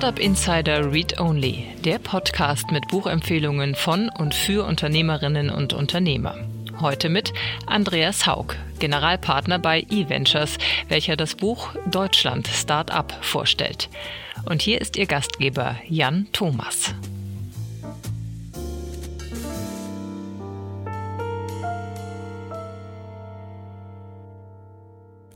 Startup Insider Read Only, der Podcast mit Buchempfehlungen von und für Unternehmerinnen und Unternehmer. Heute mit Andreas Haug, Generalpartner bei eVentures, welcher das Buch Deutschland Startup vorstellt. Und hier ist Ihr Gastgeber Jan Thomas.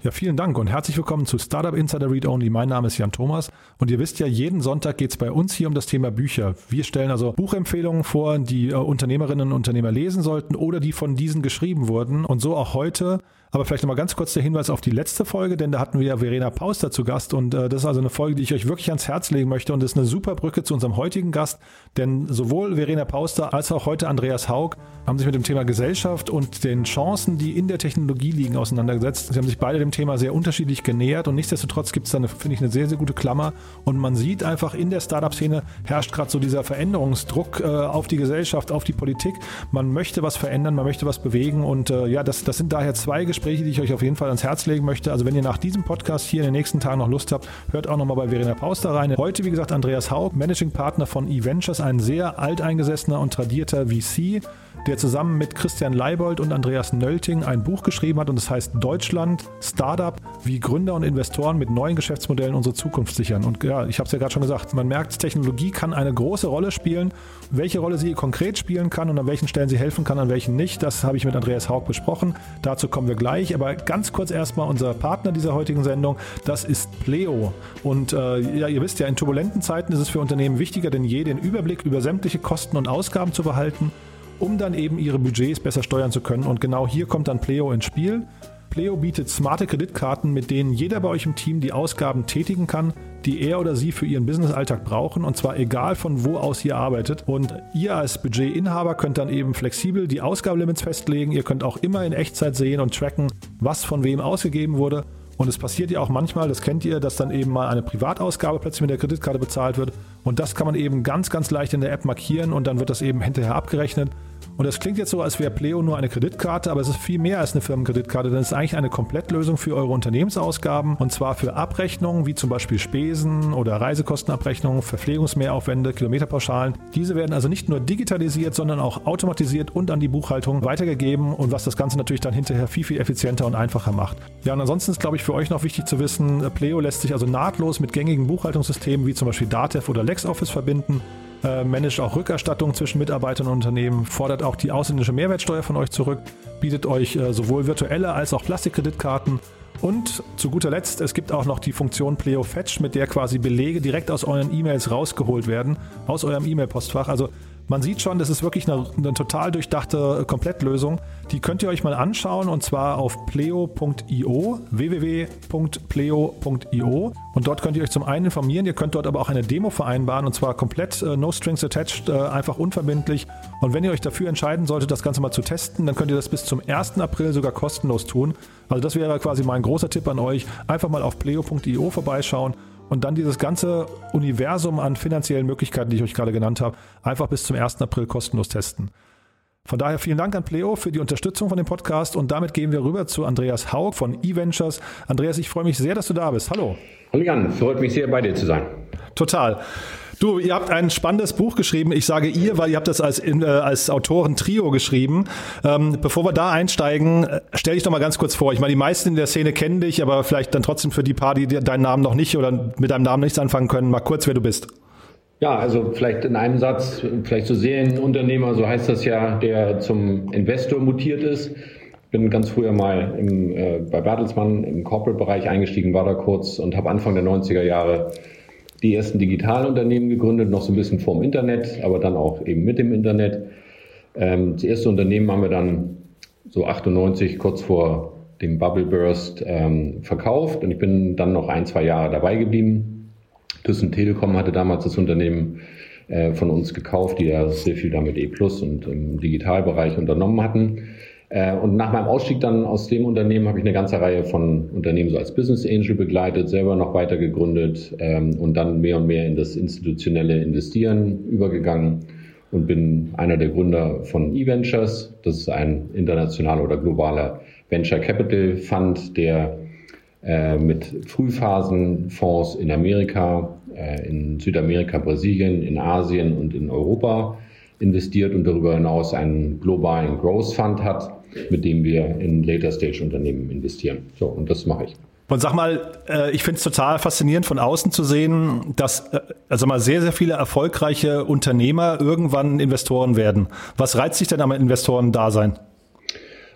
Ja, vielen Dank und herzlich willkommen zu Startup Insider Read Only. Mein Name ist Jan Thomas und ihr wisst ja, jeden Sonntag geht es bei uns hier um das Thema Bücher. Wir stellen also Buchempfehlungen vor, die äh, Unternehmerinnen und Unternehmer lesen sollten oder die von diesen geschrieben wurden. Und so auch heute aber vielleicht nochmal ganz kurz der Hinweis auf die letzte Folge, denn da hatten wir ja Verena Pauster zu Gast und äh, das ist also eine Folge, die ich euch wirklich ans Herz legen möchte und das ist eine super Brücke zu unserem heutigen Gast, denn sowohl Verena Pauster als auch heute Andreas Haug haben sich mit dem Thema Gesellschaft und den Chancen, die in der Technologie liegen, auseinandergesetzt. Sie haben sich beide dem Thema sehr unterschiedlich genähert und nichtsdestotrotz gibt es da, finde ich, eine sehr, sehr gute Klammer und man sieht einfach, in der Startup-Szene herrscht gerade so dieser Veränderungsdruck äh, auf die Gesellschaft, auf die Politik. Man möchte was verändern, man möchte was bewegen und äh, ja, das, das sind daher zwei Gespräche, Gespräche, die ich euch auf jeden Fall ans Herz legen möchte. Also wenn ihr nach diesem Podcast hier in den nächsten Tagen noch Lust habt, hört auch nochmal bei Verena Pauster rein. Heute, wie gesagt, Andreas Haug, Managing Partner von eVentures, ein sehr alteingesessener und tradierter VC der zusammen mit Christian Leibold und Andreas Nölting ein Buch geschrieben hat und das heißt Deutschland Startup, wie Gründer und Investoren mit neuen Geschäftsmodellen unsere Zukunft sichern. Und ja, ich habe es ja gerade schon gesagt, man merkt, Technologie kann eine große Rolle spielen. Welche Rolle sie konkret spielen kann und an welchen Stellen sie helfen kann, an welchen nicht, das habe ich mit Andreas Haug besprochen. Dazu kommen wir gleich. Aber ganz kurz erstmal unser Partner dieser heutigen Sendung, das ist Pleo. Und äh, ja, ihr wisst ja, in turbulenten Zeiten ist es für Unternehmen wichtiger denn je, den Überblick über sämtliche Kosten und Ausgaben zu behalten um dann eben ihre Budgets besser steuern zu können. Und genau hier kommt dann Pleo ins Spiel. Pleo bietet smarte Kreditkarten, mit denen jeder bei euch im Team die Ausgaben tätigen kann, die er oder sie für ihren Businessalltag brauchen und zwar egal von wo aus ihr arbeitet. Und ihr als Budgetinhaber könnt dann eben flexibel die Ausgabelimits festlegen. Ihr könnt auch immer in Echtzeit sehen und tracken, was von wem ausgegeben wurde. Und es passiert ja auch manchmal, das kennt ihr, dass dann eben mal eine Privatausgabe plötzlich mit der Kreditkarte bezahlt wird. Und das kann man eben ganz, ganz leicht in der App markieren und dann wird das eben hinterher abgerechnet. Und das klingt jetzt so, als wäre Pleo nur eine Kreditkarte, aber es ist viel mehr als eine Firmenkreditkarte, denn es ist eigentlich eine Komplettlösung für eure Unternehmensausgaben und zwar für Abrechnungen wie zum Beispiel Spesen oder Reisekostenabrechnungen, Verpflegungsmehraufwände, Kilometerpauschalen. Diese werden also nicht nur digitalisiert, sondern auch automatisiert und an die Buchhaltung weitergegeben und was das Ganze natürlich dann hinterher viel, viel effizienter und einfacher macht. Ja, und ansonsten ist, glaube ich, für euch noch wichtig zu wissen, Pleo lässt sich also nahtlos mit gängigen Buchhaltungssystemen wie zum Beispiel Datev oder LexOffice verbinden äh, managt auch Rückerstattung zwischen Mitarbeitern und Unternehmen, fordert auch die ausländische Mehrwertsteuer von euch zurück, bietet euch äh, sowohl virtuelle als auch Plastikkreditkarten und zu guter Letzt, es gibt auch noch die Funktion Pleo Fetch, mit der quasi Belege direkt aus euren E-Mails rausgeholt werden, aus eurem E-Mail-Postfach. Also man sieht schon, das ist wirklich eine, eine, total durchdachte Komplettlösung. Die könnt ihr euch mal anschauen und zwar auf pleo.io, www.pleo.io. Und dort könnt ihr euch zum einen informieren, ihr könnt dort aber auch eine Demo vereinbaren und zwar komplett äh, no strings attached, äh, einfach unverbindlich. Und wenn ihr euch dafür entscheiden solltet, das Ganze mal zu testen, dann könnt ihr das bis zum 1. April sogar kostenlos tun. Also das wäre quasi mein großer Tipp an euch. Einfach mal auf pleo.io vorbeischauen und dann dieses ganze Universum an finanziellen Möglichkeiten, die ich euch gerade genannt habe, einfach bis zum 1. April kostenlos testen. Von daher vielen Dank an Pleo für die Unterstützung von dem Podcast und damit gehen wir rüber zu Andreas Haug von eVentures. Andreas, ich freue mich sehr, dass du da bist. Hallo. Hallo Jan, freut mich sehr, bei dir zu sein. Total. Du, ihr habt ein spannendes Buch geschrieben. Ich sage ihr, weil ihr habt das als, äh, als Autoren-Trio geschrieben. Ähm, bevor wir da einsteigen, äh, stell dich doch mal ganz kurz vor. Ich meine, die meisten in der Szene kennen dich, aber vielleicht dann trotzdem für die paar, die deinen Namen noch nicht oder mit deinem Namen nichts anfangen können, mal kurz, wer du bist. Ja, also vielleicht in einem Satz, vielleicht so Serienunternehmer, so heißt das ja, der zum Investor mutiert ist. Bin ganz früher mal im, äh, bei Bertelsmann im Corporate-Bereich eingestiegen, war da kurz und habe Anfang der 90er Jahre die ersten Digitalunternehmen gegründet, noch so ein bisschen vorm Internet, aber dann auch eben mit dem Internet. Ähm, das erste Unternehmen haben wir dann so 98, kurz vor dem Bubble Burst, ähm, verkauft und ich bin dann noch ein, zwei Jahre dabei geblieben. Thyssen Telekom hatte damals das Unternehmen äh, von uns gekauft, die ja sehr viel damit E Plus und im Digitalbereich unternommen hatten. Äh, und nach meinem Ausstieg dann aus dem Unternehmen habe ich eine ganze Reihe von Unternehmen so als Business Angel begleitet, selber noch weiter gegründet ähm, und dann mehr und mehr in das institutionelle Investieren übergegangen und bin einer der Gründer von eVentures. Das ist ein internationaler oder globaler Venture Capital Fund, der äh, mit Frühphasenfonds in Amerika äh, in Südamerika, Brasilien, in Asien und in Europa investiert und darüber hinaus einen globalen Growth Fund hat, mit dem wir in Later Stage Unternehmen investieren. So, und das mache ich. Und sag mal, äh, ich finde es total faszinierend von außen zu sehen, dass äh, also mal sehr, sehr viele erfolgreiche Unternehmer irgendwann Investoren werden. Was reizt sich denn am Investoren-Dasein?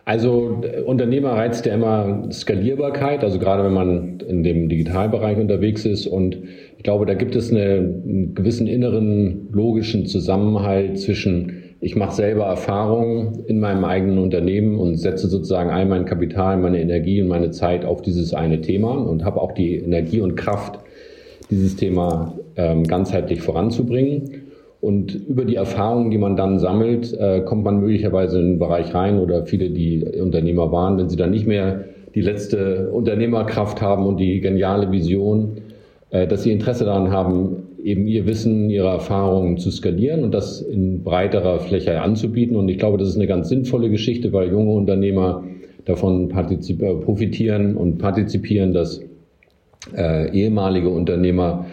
Also Unternehmer reizt ja immer Skalierbarkeit, also gerade wenn man in dem Digitalbereich unterwegs ist. Und ich glaube, da gibt es eine, einen gewissen inneren logischen Zusammenhalt zwischen ich mache selber Erfahrungen in meinem eigenen Unternehmen und setze sozusagen all mein Kapital, meine Energie und meine Zeit auf dieses eine Thema und habe auch die Energie und Kraft, dieses Thema ähm, ganzheitlich voranzubringen. Und über die Erfahrungen, die man dann sammelt, äh, kommt man möglicherweise in einen Bereich rein oder viele, die Unternehmer waren, wenn sie dann nicht mehr die letzte Unternehmerkraft haben und die geniale Vision, dass sie Interesse daran haben, eben ihr Wissen, ihre Erfahrungen zu skalieren und das in breiterer Fläche anzubieten. Und ich glaube, das ist eine ganz sinnvolle Geschichte, weil junge Unternehmer davon profitieren und partizipieren, dass äh, ehemalige Unternehmer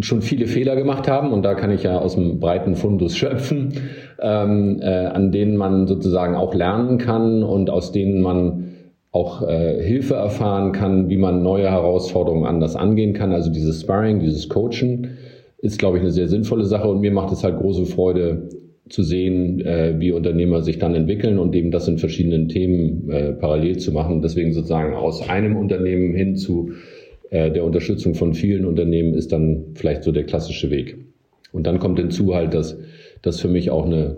schon viele Fehler gemacht haben und da kann ich ja aus dem breiten Fundus schöpfen, ähm, äh, an denen man sozusagen auch lernen kann und aus denen man auch äh, Hilfe erfahren kann, wie man neue Herausforderungen anders angehen kann. Also dieses Sparring, dieses Coachen ist, glaube ich, eine sehr sinnvolle Sache und mir macht es halt große Freude zu sehen, äh, wie Unternehmer sich dann entwickeln und eben das in verschiedenen Themen äh, parallel zu machen. Deswegen sozusagen aus einem Unternehmen hin zu äh, der Unterstützung von vielen Unternehmen ist dann vielleicht so der klassische Weg. Und dann kommt hinzu halt, dass das für mich auch eine,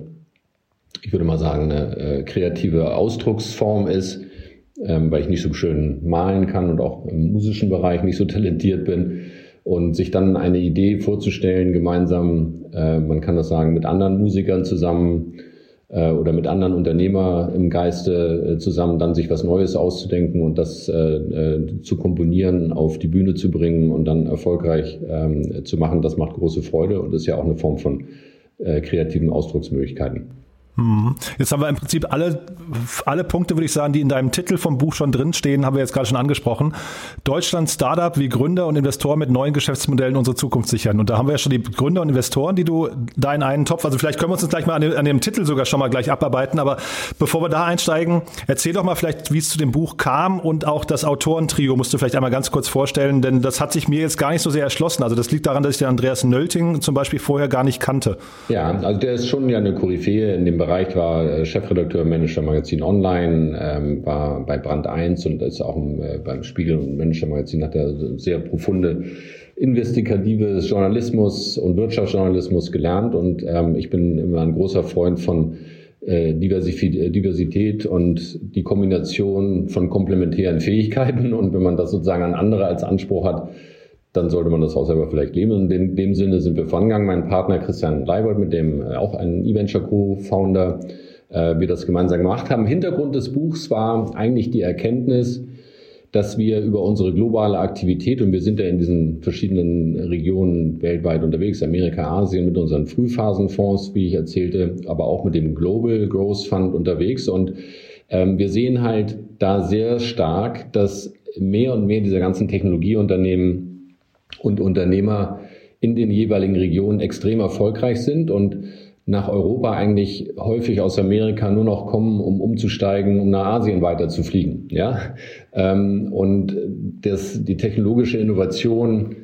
ich würde mal sagen, eine äh, kreative Ausdrucksform ist, ähm, weil ich nicht so schön malen kann und auch im musischen Bereich nicht so talentiert bin. Und sich dann eine Idee vorzustellen, gemeinsam, äh, man kann das sagen, mit anderen Musikern zusammen äh, oder mit anderen Unternehmer im Geiste äh, zusammen, dann sich was Neues auszudenken und das äh, äh, zu komponieren, auf die Bühne zu bringen und dann erfolgreich ähm, zu machen, das macht große Freude und ist ja auch eine Form von äh, kreativen Ausdrucksmöglichkeiten. Mhm. Jetzt haben wir im Prinzip alle, alle Punkte, würde ich sagen, die in deinem Titel vom Buch schon drinstehen, haben wir jetzt gerade schon angesprochen. Deutschland Startup, wie Gründer und Investoren mit neuen Geschäftsmodellen unsere Zukunft sichern. Und da haben wir ja schon die Gründer und Investoren, die du da in einen Topf, also vielleicht können wir uns gleich mal an dem, an dem Titel sogar schon mal gleich abarbeiten. Aber bevor wir da einsteigen, erzähl doch mal vielleicht, wie es zu dem Buch kam und auch das Autorentrio musst du vielleicht einmal ganz kurz vorstellen, denn das hat sich mir jetzt gar nicht so sehr erschlossen. Also das liegt daran, dass ich den Andreas Nölting zum Beispiel vorher gar nicht kannte. Ja, also der ist schon ja eine Koryphäe in dem Bereich Bereich, war äh, Chefredakteur Manager Magazin Online, ähm, war bei Brand 1 und ist auch im, äh, beim Spiegel und Manager Magazin hat er sehr profunde investigatives Journalismus und Wirtschaftsjournalismus gelernt. Und ähm, ich bin immer ein großer Freund von äh, Diversität und die Kombination von komplementären Fähigkeiten. Und wenn man das sozusagen an andere als Anspruch hat, dann sollte man das auch selber vielleicht leben. Und in dem Sinne sind wir vorangegangen. Mein Partner Christian Leibold, mit dem äh, auch ein E-Venture Co-Founder, äh, wir das gemeinsam gemacht haben. Hintergrund des Buchs war eigentlich die Erkenntnis, dass wir über unsere globale Aktivität, und wir sind ja in diesen verschiedenen Regionen weltweit unterwegs, Amerika, Asien, mit unseren Frühphasenfonds, wie ich erzählte, aber auch mit dem Global Growth Fund unterwegs. Und ähm, wir sehen halt da sehr stark, dass mehr und mehr dieser ganzen Technologieunternehmen und Unternehmer in den jeweiligen Regionen extrem erfolgreich sind und nach Europa eigentlich häufig aus Amerika nur noch kommen, um umzusteigen, um nach Asien weiter zu fliegen. Ja? Ähm, und das, die technologische Innovation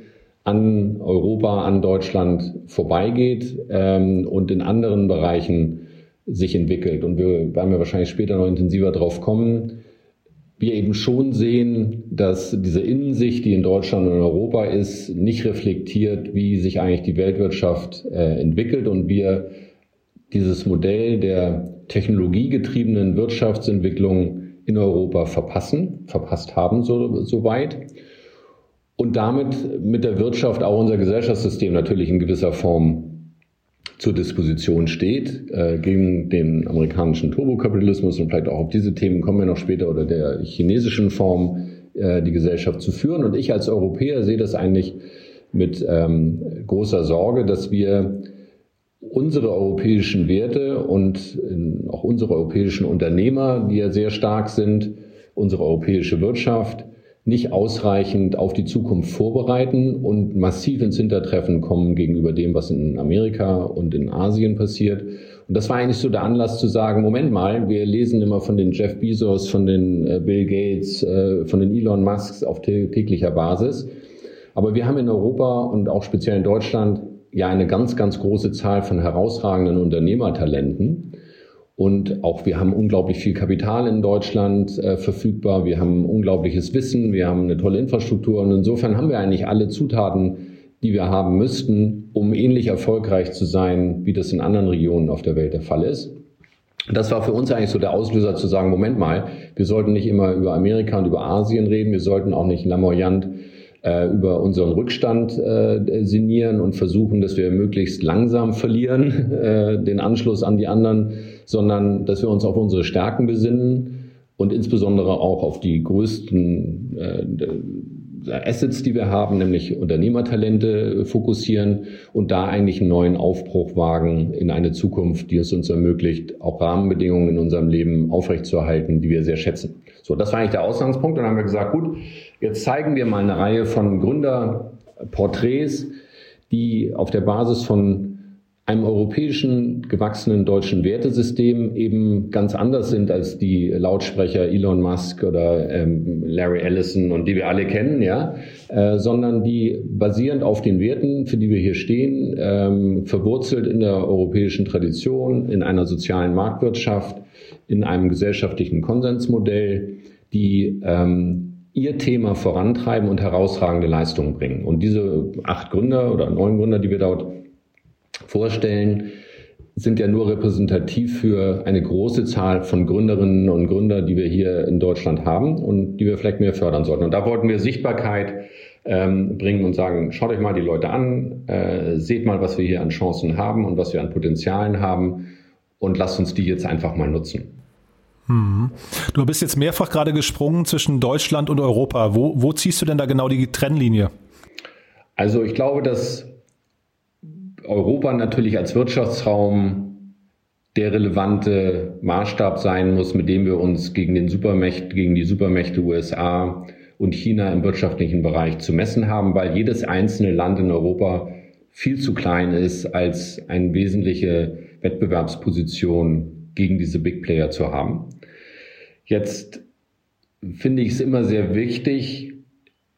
an Europa, an Deutschland vorbeigeht ähm, und in anderen Bereichen sich entwickelt. Und wir werden wir wahrscheinlich später noch intensiver drauf kommen wir eben schon sehen, dass diese Innensicht, die in Deutschland und in Europa ist, nicht reflektiert, wie sich eigentlich die Weltwirtschaft äh, entwickelt und wir dieses Modell der technologiegetriebenen Wirtschaftsentwicklung in Europa verpassen, verpasst haben so, so und damit mit der Wirtschaft auch unser Gesellschaftssystem natürlich in gewisser Form zur Disposition steht äh, gegen den amerikanischen Turbokapitalismus und vielleicht auch auf diese Themen kommen wir noch später oder der chinesischen Form äh, die Gesellschaft zu führen. Und ich als Europäer sehe das eigentlich mit ähm, großer Sorge, dass wir unsere europäischen Werte und äh, auch unsere europäischen Unternehmer, die ja sehr stark sind, unsere europäische Wirtschaft nicht ausreichend auf die Zukunft vorbereiten und massiv ins Hintertreffen kommen gegenüber dem, was in Amerika und in Asien passiert. Und das war eigentlich so der Anlass zu sagen, Moment mal, wir lesen immer von den Jeff Bezos, von den äh, Bill Gates, äh, von den Elon Musks auf täglicher Basis. Aber wir haben in Europa und auch speziell in Deutschland ja eine ganz, ganz große Zahl von herausragenden Unternehmertalenten. Und auch wir haben unglaublich viel Kapital in Deutschland äh, verfügbar. Wir haben unglaubliches Wissen. Wir haben eine tolle Infrastruktur. Und insofern haben wir eigentlich alle Zutaten, die wir haben müssten, um ähnlich erfolgreich zu sein, wie das in anderen Regionen auf der Welt der Fall ist. Das war für uns eigentlich so der Auslöser zu sagen, Moment mal, wir sollten nicht immer über Amerika und über Asien reden. Wir sollten auch nicht lamoyant äh, über unseren Rückstand äh, sinnieren und versuchen, dass wir möglichst langsam verlieren, äh, den Anschluss an die anderen, sondern dass wir uns auf unsere Stärken besinnen und insbesondere auch auf die größten äh, Assets, die wir haben, nämlich Unternehmertalente fokussieren und da eigentlich einen neuen Aufbruch wagen in eine Zukunft, die es uns ermöglicht, auch Rahmenbedingungen in unserem Leben aufrechtzuerhalten, die wir sehr schätzen. So, das war eigentlich der Ausgangspunkt. Dann haben wir gesagt, gut, jetzt zeigen wir mal eine Reihe von Gründerporträts, die auf der Basis von einem europäischen gewachsenen deutschen Wertesystem eben ganz anders sind als die Lautsprecher Elon Musk oder ähm, Larry Ellison und die wir alle kennen, ja, äh, sondern die basierend auf den Werten, für die wir hier stehen, ähm, verwurzelt in der europäischen Tradition, in einer sozialen Marktwirtschaft, in einem gesellschaftlichen Konsensmodell, die ähm, ihr Thema vorantreiben und herausragende Leistungen bringen. Und diese acht Gründer oder neun Gründer, die wir dort vorstellen, sind ja nur repräsentativ für eine große Zahl von Gründerinnen und Gründern, die wir hier in Deutschland haben und die wir vielleicht mehr fördern sollten. Und da wollten wir Sichtbarkeit ähm, bringen und sagen, schaut euch mal die Leute an, äh, seht mal, was wir hier an Chancen haben und was wir an Potenzialen haben und lasst uns die jetzt einfach mal nutzen. Hm. Du bist jetzt mehrfach gerade gesprungen zwischen Deutschland und Europa. Wo, wo ziehst du denn da genau die Trennlinie? Also ich glaube, dass Europa natürlich als Wirtschaftsraum der relevante Maßstab sein muss, mit dem wir uns gegen den Supermächte, gegen die Supermächte USA und China im wirtschaftlichen Bereich zu messen haben, weil jedes einzelne Land in Europa viel zu klein ist, als eine wesentliche Wettbewerbsposition gegen diese Big Player zu haben. Jetzt finde ich es immer sehr wichtig,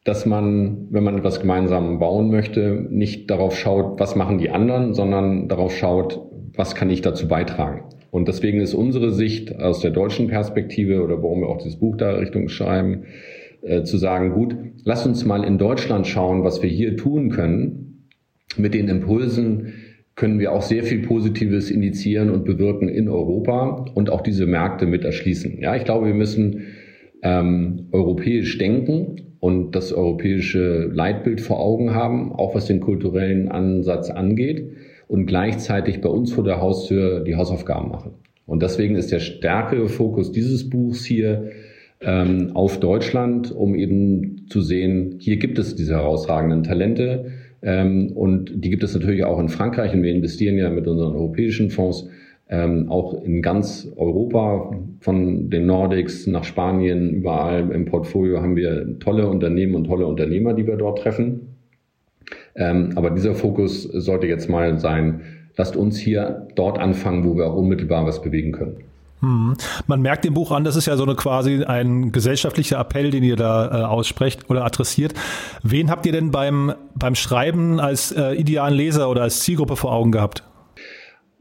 dass man, wenn man etwas gemeinsam bauen möchte, nicht darauf schaut, was machen die anderen, sondern darauf schaut, was kann ich dazu beitragen. Und deswegen ist unsere Sicht aus der deutschen Perspektive oder warum wir auch dieses Buch da Richtung schreiben, äh, zu sagen, gut, lass uns mal in Deutschland schauen, was wir hier tun können. Mit den Impulsen können wir auch sehr viel Positives initiieren und bewirken in Europa und auch diese Märkte mit erschließen. Ja, ich glaube, wir müssen ähm, europäisch denken und das europäische Leitbild vor Augen haben, auch was den kulturellen Ansatz angeht und gleichzeitig bei uns vor der Haustür die Hausaufgaben machen. Und deswegen ist der stärkere Fokus dieses Buchs hier ähm, auf Deutschland, um eben zu sehen, hier gibt es diese herausragenden Talente ähm, und die gibt es natürlich auch in Frankreich und wir investieren ja mit unseren europäischen Fonds ähm, auch in ganz Europa, von den Nordics nach Spanien, überall im Portfolio haben wir tolle Unternehmen und tolle Unternehmer, die wir dort treffen. Ähm, aber dieser Fokus sollte jetzt mal sein, lasst uns hier dort anfangen, wo wir auch unmittelbar was bewegen können. Hm. Man merkt dem Buch an, das ist ja so eine quasi ein gesellschaftlicher Appell, den ihr da äh, aussprecht oder adressiert. Wen habt ihr denn beim, beim Schreiben als äh, idealen Leser oder als Zielgruppe vor Augen gehabt?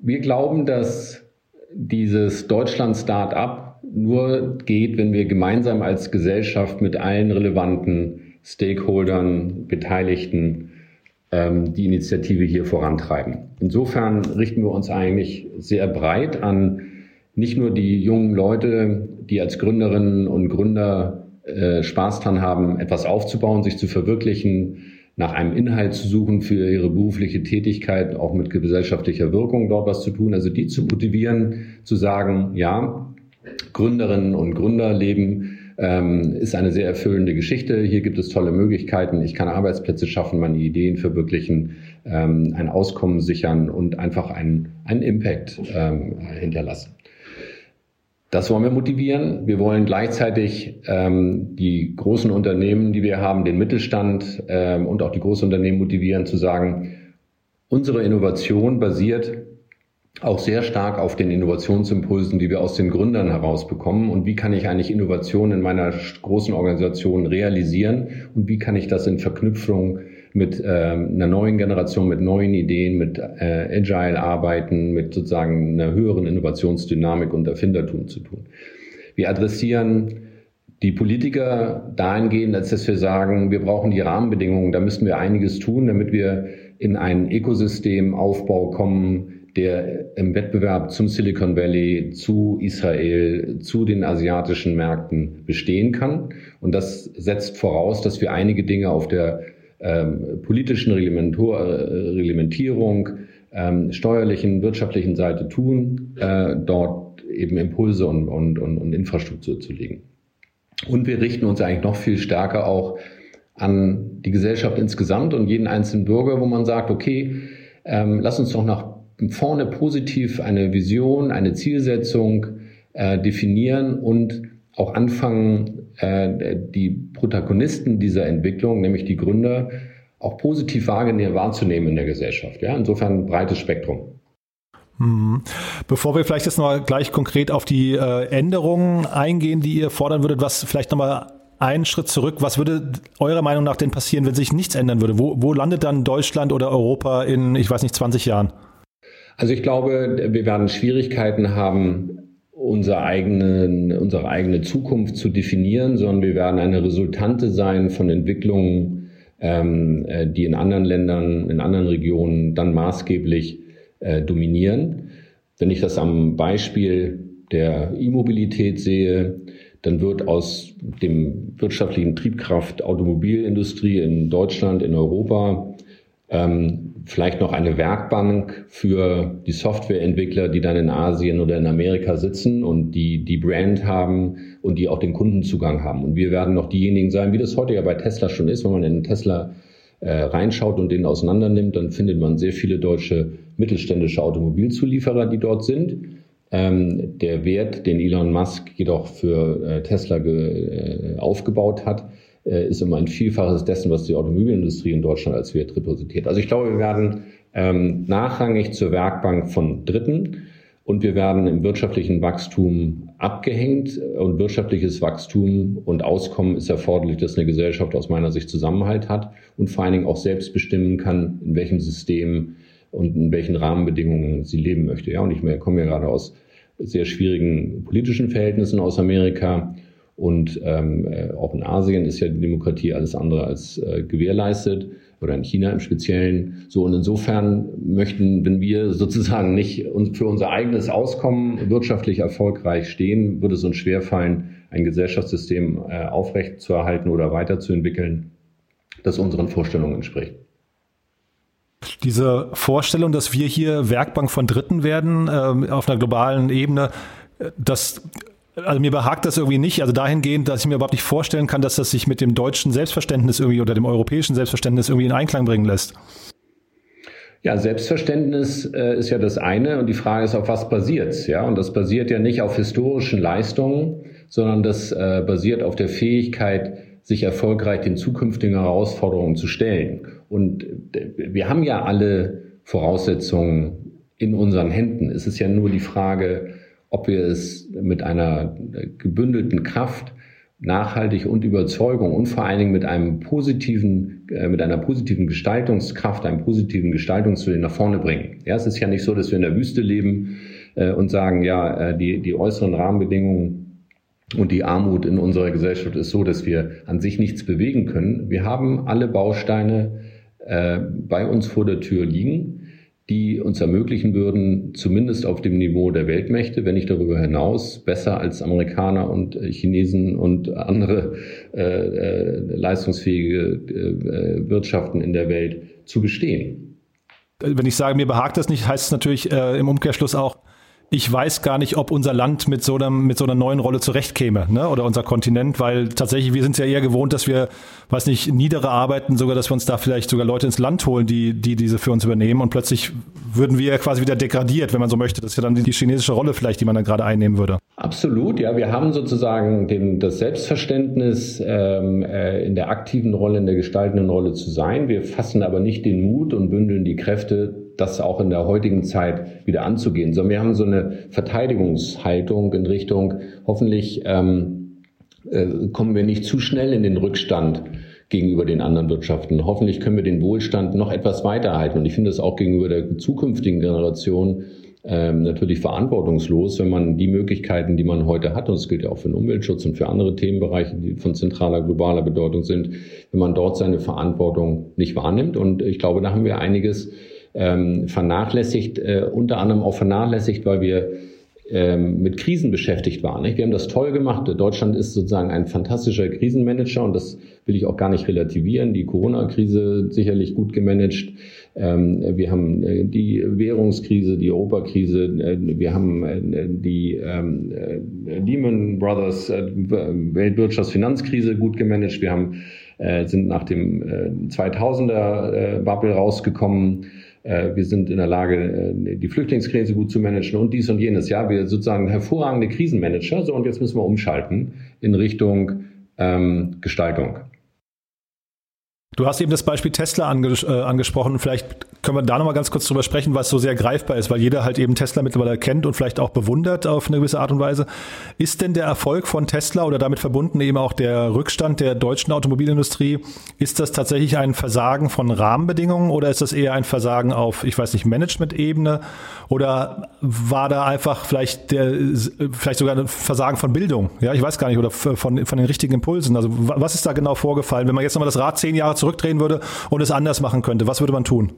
Wir glauben, dass dieses Deutschland-Startup nur geht, wenn wir gemeinsam als Gesellschaft mit allen relevanten Stakeholdern, Beteiligten ähm, die Initiative hier vorantreiben. Insofern richten wir uns eigentlich sehr breit an nicht nur die jungen Leute, die als Gründerinnen und Gründer äh, Spaß dran haben, etwas aufzubauen, sich zu verwirklichen, nach einem Inhalt zu suchen für ihre berufliche Tätigkeit, auch mit gesellschaftlicher Wirkung dort was zu tun. Also die zu motivieren, zu sagen, ja, Gründerinnen und Gründerleben ähm, ist eine sehr erfüllende Geschichte. Hier gibt es tolle Möglichkeiten. Ich kann Arbeitsplätze schaffen, meine Ideen verwirklichen, ähm, ein Auskommen sichern und einfach einen, einen Impact ähm, hinterlassen. Das wollen wir motivieren. Wir wollen gleichzeitig ähm, die großen Unternehmen, die wir haben, den Mittelstand ähm, und auch die Großunternehmen motivieren zu sagen, unsere Innovation basiert auch sehr stark auf den Innovationsimpulsen, die wir aus den Gründern herausbekommen. Und wie kann ich eigentlich Innovation in meiner großen Organisation realisieren? Und wie kann ich das in Verknüpfung mit äh, einer neuen Generation, mit neuen Ideen, mit äh, Agile arbeiten, mit sozusagen einer höheren Innovationsdynamik und Erfindertum zu tun? Wir adressieren die Politiker dahingehend, als dass wir sagen, wir brauchen die Rahmenbedingungen, da müssen wir einiges tun, damit wir in einen Ökosystemaufbau kommen, der im Wettbewerb zum Silicon Valley, zu Israel, zu den asiatischen Märkten bestehen kann. Und das setzt voraus, dass wir einige Dinge auf der ähm, politischen Reglementur, äh, Reglementierung, ähm, steuerlichen, wirtschaftlichen Seite tun, äh, dort eben Impulse und, und, und, und Infrastruktur zu legen. Und wir richten uns eigentlich noch viel stärker auch an die Gesellschaft insgesamt und jeden einzelnen Bürger, wo man sagt, okay, ähm, lass uns doch nach vorne positiv eine Vision, eine Zielsetzung äh, definieren und auch anfangen, äh, die Protagonisten dieser Entwicklung, nämlich die Gründer, auch positiv wahrzunehmen in der Gesellschaft. Ja? Insofern ein breites Spektrum. Mhm. Bevor wir vielleicht jetzt noch gleich konkret auf die äh, Änderungen eingehen, die ihr fordern würdet, was vielleicht nochmal einen Schritt zurück. Was würde eurer Meinung nach denn passieren, wenn sich nichts ändern würde? Wo, wo landet dann Deutschland oder Europa in, ich weiß nicht, 20 Jahren? Also ich glaube, wir werden Schwierigkeiten haben, unsere eigene, unsere eigene Zukunft zu definieren, sondern wir werden eine Resultante sein von Entwicklungen, ähm, äh, die in anderen Ländern, in anderen Regionen dann maßgeblich äh, dominieren. Wenn ich das am Beispiel der E-Mobilität sehe, dann wird aus dem wirtschaftlichen Triebkraft Automobilindustrie in Deutschland, in Europa ähm, vielleicht noch eine Werkbank für die Softwareentwickler, die dann in Asien oder in Amerika sitzen und die die Brand haben und die auch den Kundenzugang haben. Und wir werden noch diejenigen sein, wie das heute ja bei Tesla schon ist, wenn man in Tesla äh, reinschaut und den auseinander nimmt, dann findet man sehr viele deutsche mittelständische Automobilzulieferer, die dort sind. Ähm, der Wert, den Elon Musk jedoch für äh, Tesla äh, aufgebaut hat, äh, ist immer ein Vielfaches dessen, was die Automobilindustrie in Deutschland als Wert repräsentiert. Also ich glaube, wir werden ähm, nachrangig zur Werkbank von Dritten und wir werden im wirtschaftlichen Wachstum abgehängt und wirtschaftliches Wachstum und Auskommen ist erforderlich, dass eine Gesellschaft aus meiner Sicht Zusammenhalt hat und vor allen Dingen auch selbst bestimmen kann, in welchem System und in welchen Rahmenbedingungen sie leben möchte. Ja, und ich komme ja gerade aus sehr schwierigen politischen Verhältnissen aus Amerika und ähm, äh, auch in Asien ist ja die Demokratie alles andere als äh, gewährleistet oder in China im Speziellen. So und insofern möchten, wenn wir sozusagen nicht für unser eigenes Auskommen wirtschaftlich erfolgreich stehen, würde es uns schwerfallen, ein Gesellschaftssystem äh, aufrechtzuerhalten oder weiterzuentwickeln, das unseren Vorstellungen entspricht. Diese Vorstellung, dass wir hier Werkbank von Dritten werden äh, auf einer globalen Ebene, äh, das also mir behagt das irgendwie nicht, also dahingehend, dass ich mir überhaupt nicht vorstellen kann, dass das sich mit dem deutschen Selbstverständnis irgendwie oder dem europäischen Selbstverständnis irgendwie in Einklang bringen lässt. Ja, Selbstverständnis äh, ist ja das eine und die Frage ist, auf was basiert Ja, und das basiert ja nicht auf historischen Leistungen, sondern das äh, basiert auf der Fähigkeit, sich erfolgreich den zukünftigen Herausforderungen zu stellen. Und wir haben ja alle Voraussetzungen in unseren Händen. Es ist ja nur die Frage, ob wir es mit einer gebündelten Kraft nachhaltig und Überzeugung und vor allen Dingen mit einem positiven, äh, mit einer positiven Gestaltungskraft, einem positiven Gestaltungswillen nach vorne bringen. Ja, es ist ja nicht so, dass wir in der Wüste leben äh, und sagen, ja, äh, die, die äußeren Rahmenbedingungen und die Armut in unserer Gesellschaft ist so, dass wir an sich nichts bewegen können. Wir haben alle Bausteine bei uns vor der Tür liegen die uns ermöglichen würden, zumindest auf dem Niveau der Weltmächte, wenn nicht darüber hinaus, besser als Amerikaner und äh, Chinesen und andere äh, äh, leistungsfähige äh, Wirtschaften in der Welt zu bestehen. Wenn ich sage, mir behagt das nicht, heißt es natürlich äh, im Umkehrschluss auch, ich weiß gar nicht, ob unser Land mit so, einem, mit so einer neuen Rolle zurechtkäme, ne? oder unser Kontinent, weil tatsächlich, wir sind ja eher gewohnt, dass wir, weiß nicht, niedere arbeiten, sogar, dass wir uns da vielleicht sogar Leute ins Land holen, die, die diese für uns übernehmen und plötzlich würden wir ja quasi wieder degradiert, wenn man so möchte. Das ist ja dann die chinesische Rolle vielleicht, die man dann gerade einnehmen würde. Absolut, ja. Wir haben sozusagen den, das Selbstverständnis, ähm, äh, in der aktiven Rolle, in der gestaltenden Rolle zu sein. Wir fassen aber nicht den Mut und bündeln die Kräfte, das auch in der heutigen Zeit wieder anzugehen, sondern wir haben so eine Verteidigungshaltung in Richtung, hoffentlich ähm, äh, kommen wir nicht zu schnell in den Rückstand gegenüber den anderen Wirtschaften. Hoffentlich können wir den Wohlstand noch etwas weiterhalten. Und ich finde es auch gegenüber der zukünftigen Generation ähm, natürlich verantwortungslos, wenn man die Möglichkeiten, die man heute hat, und es gilt ja auch für den Umweltschutz und für andere Themenbereiche, die von zentraler globaler Bedeutung sind, wenn man dort seine Verantwortung nicht wahrnimmt. Und ich glaube, da haben wir einiges ähm, vernachlässigt, äh, unter anderem auch vernachlässigt, weil wir ähm, mit Krisen beschäftigt waren. Nicht? Wir haben das toll gemacht. Deutschland ist sozusagen ein fantastischer Krisenmanager und das will ich auch gar nicht relativieren. Die Corona-Krise sicherlich gut gemanagt. Ähm, wir haben äh, die Währungskrise, die Europakrise, äh, wir haben äh, die ähm, Lehman Brothers Weltwirtschaftsfinanzkrise gut gemanagt. Wir haben, sind nach dem 2000er Bubble rausgekommen. Wir sind in der Lage, die Flüchtlingskrise gut zu managen und dies und jenes. Ja, wir sozusagen hervorragende Krisenmanager. So, und jetzt müssen wir umschalten in Richtung ähm, Gestaltung. Du hast eben das Beispiel Tesla anges äh, angesprochen. Vielleicht können wir da nochmal ganz kurz drüber sprechen, was so sehr greifbar ist, weil jeder halt eben Tesla mittlerweile kennt und vielleicht auch bewundert auf eine gewisse Art und Weise. Ist denn der Erfolg von Tesla oder damit verbunden eben auch der Rückstand der deutschen Automobilindustrie, ist das tatsächlich ein Versagen von Rahmenbedingungen oder ist das eher ein Versagen auf, ich weiß nicht, Management-Ebene oder war da einfach vielleicht der, vielleicht sogar ein Versagen von Bildung? Ja, ich weiß gar nicht oder von, von den richtigen Impulsen. Also was ist da genau vorgefallen? Wenn man jetzt nochmal das Rad zehn Jahre zurückdrehen würde und es anders machen könnte, was würde man tun?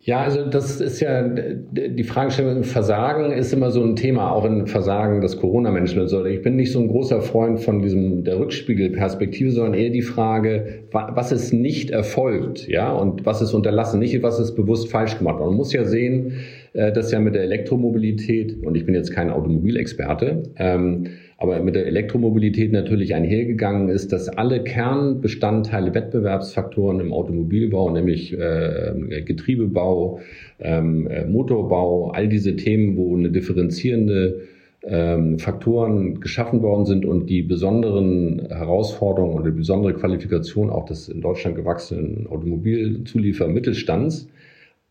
Ja, also das ist ja die Fragestellung, Versagen ist immer so ein Thema, auch in Versagen des Corona-Managements. Ich bin nicht so ein großer Freund von diesem der Rückspiegelperspektive, sondern eher die Frage, was ist nicht erfolgt, ja, und was ist unterlassen, nicht was ist bewusst falsch gemacht. Man muss ja sehen, äh, dass ja mit der Elektromobilität, und ich bin jetzt kein Automobilexperte, ähm, aber mit der Elektromobilität natürlich einhergegangen ist, dass alle Kernbestandteile, Wettbewerbsfaktoren im Automobilbau, nämlich äh, Getriebebau, ähm, äh, Motorbau, all diese Themen, wo eine differenzierende ähm, Faktoren geschaffen worden sind und die besonderen Herausforderungen und die besondere Qualifikation auch des in Deutschland gewachsenen Automobilzuliefer Mittelstands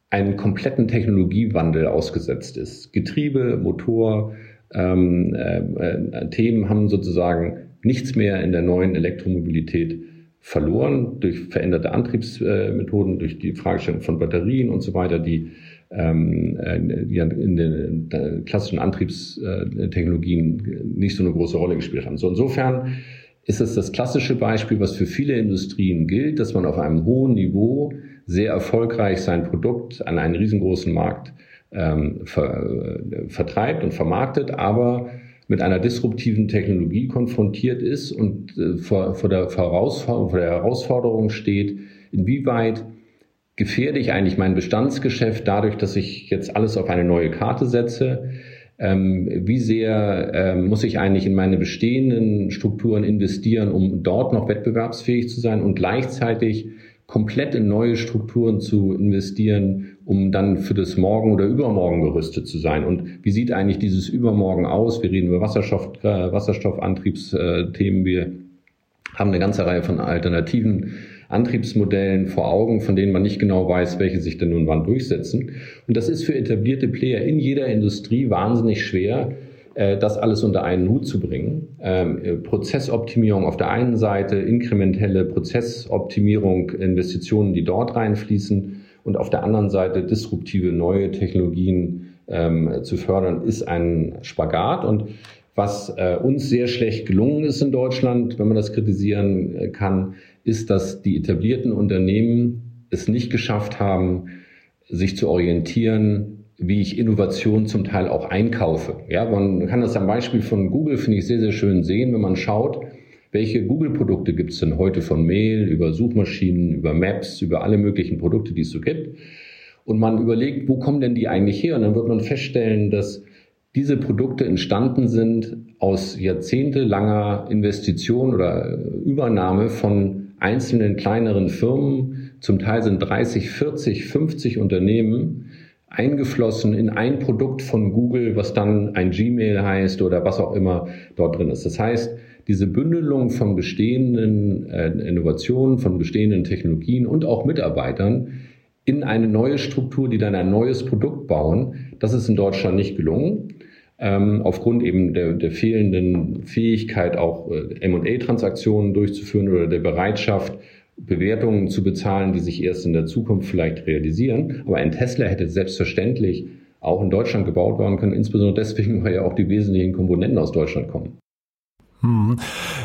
einen kompletten Technologiewandel ausgesetzt ist. Getriebe, Motor, ähm, äh, äh, Themen haben sozusagen nichts mehr in der neuen Elektromobilität verloren durch veränderte Antriebsmethoden, durch die Fragestellung von Batterien und so weiter, die ähm, äh, in den äh, klassischen Antriebstechnologien nicht so eine große Rolle gespielt haben. So insofern ist es das klassische Beispiel, was für viele Industrien gilt, dass man auf einem hohen Niveau sehr erfolgreich sein Produkt an einen riesengroßen Markt ähm, ver, äh, vertreibt und vermarktet, aber mit einer disruptiven Technologie konfrontiert ist und äh, vor, vor, der vor der Herausforderung steht, inwieweit gefährde ich eigentlich mein Bestandsgeschäft dadurch, dass ich jetzt alles auf eine neue Karte setze? Ähm, wie sehr ähm, muss ich eigentlich in meine bestehenden Strukturen investieren, um dort noch wettbewerbsfähig zu sein und gleichzeitig komplett in neue Strukturen zu investieren, um dann für das Morgen oder Übermorgen gerüstet zu sein. Und wie sieht eigentlich dieses Übermorgen aus? Wir reden über Wasserstoff, äh, Wasserstoffantriebsthemen. Wir haben eine ganze Reihe von alternativen Antriebsmodellen vor Augen, von denen man nicht genau weiß, welche sich denn nun wann durchsetzen. Und das ist für etablierte Player in jeder Industrie wahnsinnig schwer, äh, das alles unter einen Hut zu bringen. Ähm, äh, Prozessoptimierung auf der einen Seite, inkrementelle Prozessoptimierung, Investitionen, die dort reinfließen und auf der anderen Seite disruptive neue Technologien ähm, zu fördern, ist ein Spagat. Und was äh, uns sehr schlecht gelungen ist in Deutschland, wenn man das kritisieren äh, kann, ist, dass die etablierten Unternehmen es nicht geschafft haben, sich zu orientieren, wie ich Innovation zum Teil auch einkaufe. Ja, man kann das am Beispiel von Google, finde ich, sehr, sehr schön sehen, wenn man schaut, welche Google-Produkte gibt es denn heute von Mail, über Suchmaschinen, über Maps, über alle möglichen Produkte, die es so gibt? Und man überlegt, wo kommen denn die eigentlich her? Und dann wird man feststellen, dass diese Produkte entstanden sind aus jahrzehntelanger Investition oder Übernahme von einzelnen kleineren Firmen, Zum Teil sind 30, 40, 50 Unternehmen eingeflossen in ein Produkt von Google, was dann ein Gmail heißt oder was auch immer dort drin ist. Das heißt, diese Bündelung von bestehenden äh, Innovationen, von bestehenden Technologien und auch Mitarbeitern in eine neue Struktur, die dann ein neues Produkt bauen, das ist in Deutschland nicht gelungen. Ähm, aufgrund eben der, der fehlenden Fähigkeit, auch äh, M&A-Transaktionen durchzuführen oder der Bereitschaft, Bewertungen zu bezahlen, die sich erst in der Zukunft vielleicht realisieren. Aber ein Tesla hätte selbstverständlich auch in Deutschland gebaut werden können, insbesondere deswegen, weil ja auch die wesentlichen Komponenten aus Deutschland kommen. Hm.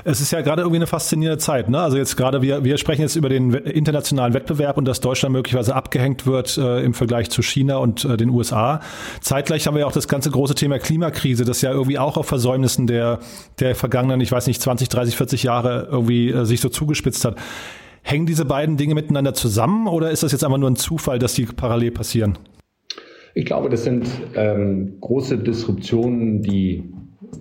Es ist ja gerade irgendwie eine faszinierende Zeit. Ne? Also jetzt gerade wir, wir sprechen jetzt über den internationalen Wettbewerb und dass Deutschland möglicherweise abgehängt wird äh, im Vergleich zu China und äh, den USA. Zeitgleich haben wir ja auch das ganze große Thema Klimakrise, das ja irgendwie auch auf Versäumnissen der, der vergangenen, ich weiß nicht, 20, 30, 40 Jahre irgendwie äh, sich so zugespitzt hat. Hängen diese beiden Dinge miteinander zusammen oder ist das jetzt einfach nur ein Zufall, dass die parallel passieren? Ich glaube, das sind ähm, große Disruptionen, die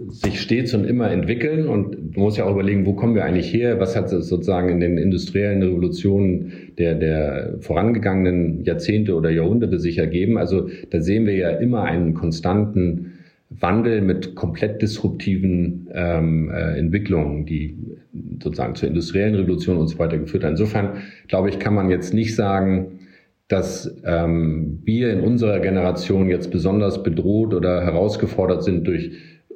sich stets und immer entwickeln und man muss ja auch überlegen, wo kommen wir eigentlich her? Was hat es sozusagen in den industriellen Revolutionen der, der vorangegangenen Jahrzehnte oder Jahrhunderte sich ergeben? Also da sehen wir ja immer einen konstanten Wandel mit komplett disruptiven ähm, äh, Entwicklungen, die sozusagen zur industriellen Revolution und so weiter geführt haben. Insofern glaube ich, kann man jetzt nicht sagen, dass ähm, wir in unserer Generation jetzt besonders bedroht oder herausgefordert sind durch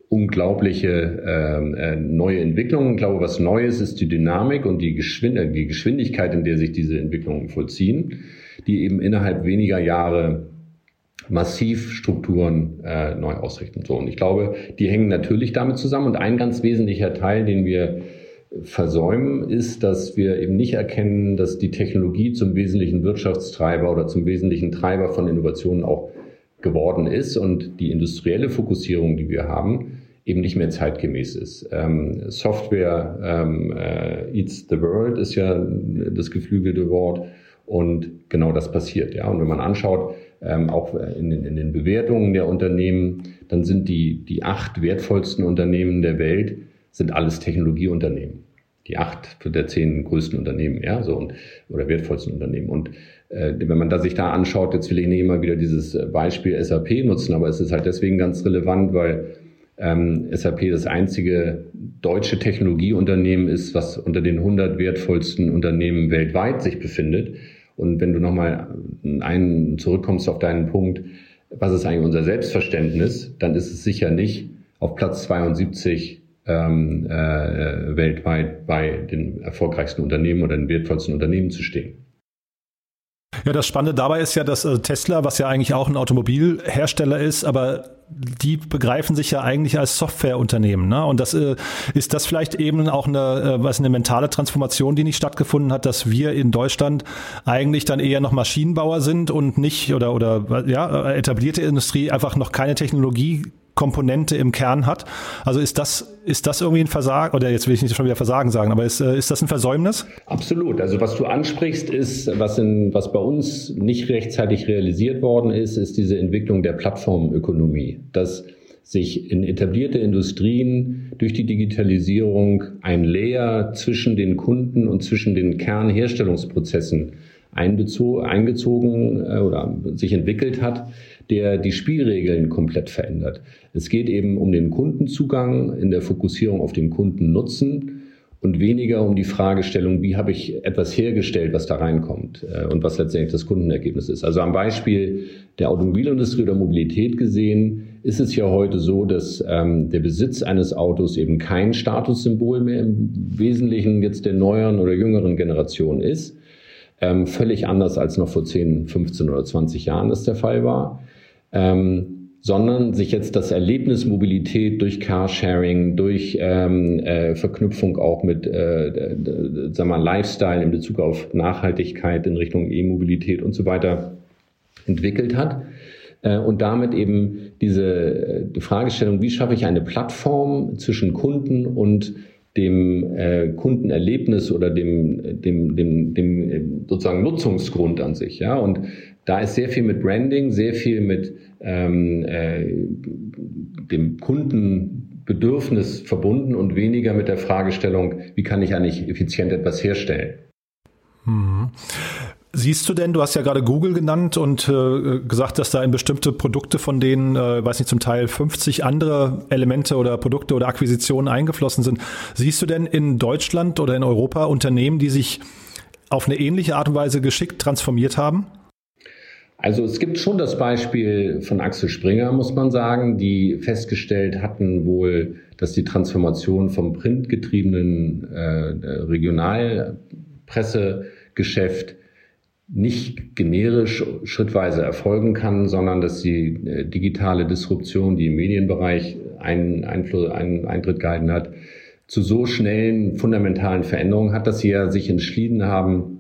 unglaubliche ähm, äh, neue Entwicklungen. Ich glaube, was Neues ist die Dynamik und die, Geschwind die Geschwindigkeit, in der sich diese Entwicklungen vollziehen, die eben innerhalb weniger Jahre massiv Strukturen äh, neu ausrichten. So, und ich glaube, die hängen natürlich damit zusammen. Und ein ganz wesentlicher Teil, den wir versäumen, ist, dass wir eben nicht erkennen, dass die Technologie zum wesentlichen Wirtschaftstreiber oder zum wesentlichen Treiber von Innovationen auch geworden ist und die industrielle Fokussierung, die wir haben, eben nicht mehr zeitgemäß ist. Ähm, Software ähm, äh, eats the world ist ja das geflügelte Wort und genau das passiert. Ja. Und wenn man anschaut, ähm, auch in den, in den Bewertungen der Unternehmen, dann sind die, die acht wertvollsten Unternehmen der Welt sind alles Technologieunternehmen. Die acht der zehn größten Unternehmen, ja, so und oder wertvollsten Unternehmen. Und wenn man da sich da anschaut, jetzt will ich nicht immer wieder dieses Beispiel SAP nutzen, aber es ist halt deswegen ganz relevant, weil ähm, SAP das einzige deutsche Technologieunternehmen ist, was unter den 100 wertvollsten Unternehmen weltweit sich befindet. Und wenn du nochmal einen zurückkommst auf deinen Punkt, was ist eigentlich unser Selbstverständnis, dann ist es sicher nicht auf Platz 72 ähm, äh, weltweit bei den erfolgreichsten Unternehmen oder den wertvollsten Unternehmen zu stehen. Ja, das Spannende dabei ist ja, dass äh, Tesla, was ja eigentlich auch ein Automobilhersteller ist, aber die begreifen sich ja eigentlich als Softwareunternehmen. Ne? Und das äh, ist das vielleicht eben auch eine, äh, was eine mentale Transformation, die nicht stattgefunden hat, dass wir in Deutschland eigentlich dann eher noch Maschinenbauer sind und nicht oder oder ja etablierte Industrie einfach noch keine Technologie Komponente im Kern hat. Also ist das, ist das irgendwie ein Versagen, oder jetzt will ich nicht schon wieder Versagen sagen, aber ist, äh, ist das ein Versäumnis? Absolut. Also was du ansprichst, ist, was, in, was bei uns nicht rechtzeitig realisiert worden ist, ist diese Entwicklung der Plattformökonomie. Dass sich in etablierte Industrien durch die Digitalisierung ein Layer zwischen den Kunden und zwischen den Kernherstellungsprozessen eingezogen äh, oder sich entwickelt hat, der die Spielregeln komplett verändert. Es geht eben um den Kundenzugang in der Fokussierung auf den Kundennutzen und weniger um die Fragestellung, wie habe ich etwas hergestellt, was da reinkommt äh, und was letztendlich das Kundenergebnis ist. Also am Beispiel der Automobilindustrie oder Mobilität gesehen, ist es ja heute so, dass ähm, der Besitz eines Autos eben kein Statussymbol mehr im Wesentlichen jetzt der neueren oder jüngeren Generation ist. Ähm, völlig anders als noch vor 10, 15 oder 20 Jahren das der Fall war ähm, sondern sich jetzt das Erlebnis Mobilität durch Carsharing, durch ähm, äh, Verknüpfung auch mit äh, sagen wir, Lifestyle in Bezug auf Nachhaltigkeit in Richtung E-Mobilität und so weiter entwickelt hat äh, und damit eben diese die Fragestellung, wie schaffe ich eine Plattform zwischen Kunden und dem äh, Kundenerlebnis oder dem, dem, dem, dem sozusagen Nutzungsgrund an sich. Ja? Und da ist sehr viel mit Branding, sehr viel mit ähm, äh, dem Kundenbedürfnis verbunden und weniger mit der Fragestellung, wie kann ich eigentlich effizient etwas herstellen. Hm. Siehst du denn, du hast ja gerade Google genannt und äh, gesagt, dass da in bestimmte Produkte von denen, äh, weiß nicht, zum Teil 50 andere Elemente oder Produkte oder Akquisitionen eingeflossen sind. Siehst du denn in Deutschland oder in Europa Unternehmen, die sich auf eine ähnliche Art und Weise geschickt transformiert haben? Also es gibt schon das Beispiel von Axel Springer, muss man sagen, die festgestellt hatten wohl, dass die Transformation vom printgetriebenen äh, Regionalpressegeschäft nicht generisch schrittweise erfolgen kann, sondern dass die äh, digitale Disruption, die im Medienbereich einen, Einfluss, einen Eintritt gehalten hat, zu so schnellen fundamentalen Veränderungen hat, dass sie ja sich entschieden haben,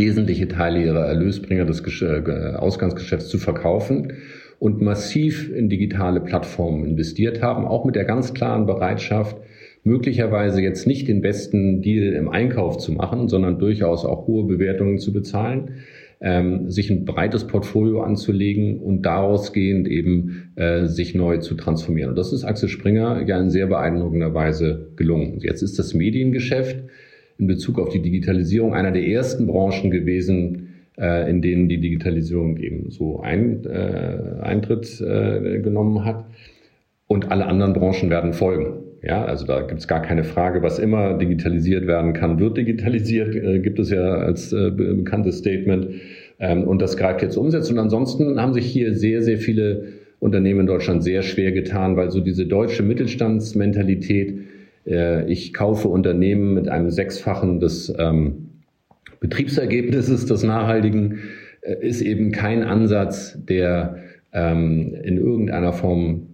wesentliche Teile ihrer Erlösbringer des äh, Ausgangsgeschäfts zu verkaufen und massiv in digitale Plattformen investiert haben, auch mit der ganz klaren Bereitschaft, möglicherweise jetzt nicht den besten Deal im Einkauf zu machen, sondern durchaus auch hohe Bewertungen zu bezahlen, ähm, sich ein breites Portfolio anzulegen und daraus gehend eben äh, sich neu zu transformieren. Und das ist Axel Springer ja in sehr beeindruckender Weise gelungen. Jetzt ist das Mediengeschäft in Bezug auf die Digitalisierung einer der ersten Branchen gewesen, äh, in denen die Digitalisierung eben so ein, äh, Eintritt äh, genommen hat. Und alle anderen Branchen werden folgen. Ja, also da gibt es gar keine Frage, was immer digitalisiert werden kann, wird digitalisiert, äh, gibt es ja als äh, bekanntes Statement. Ähm, und das greift jetzt umsetzt. Und ansonsten haben sich hier sehr, sehr viele Unternehmen in Deutschland sehr schwer getan, weil so diese deutsche Mittelstandsmentalität, äh, ich kaufe Unternehmen mit einem Sechsfachen des ähm, Betriebsergebnisses des Nachhaltigen, äh, ist eben kein Ansatz, der ähm, in irgendeiner Form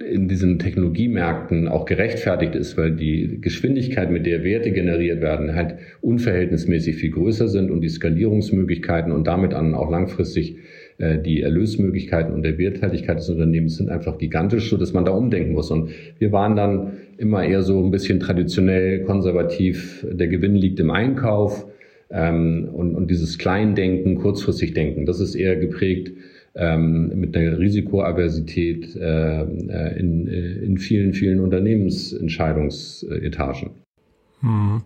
in diesen Technologiemärkten auch gerechtfertigt ist, weil die Geschwindigkeit, mit der Werte generiert werden, halt unverhältnismäßig viel größer sind und die Skalierungsmöglichkeiten und damit dann auch langfristig äh, die Erlösmöglichkeiten und der Werthaltigkeit des Unternehmens sind einfach gigantisch, so dass man da umdenken muss. Und wir waren dann immer eher so ein bisschen traditionell konservativ. Der Gewinn liegt im Einkauf ähm, und, und dieses Kleindenken, kurzfristig Denken, das ist eher geprägt ähm, mit einer Risikoaversität äh, in, in vielen, vielen Unternehmensentscheidungsetagen. Hm.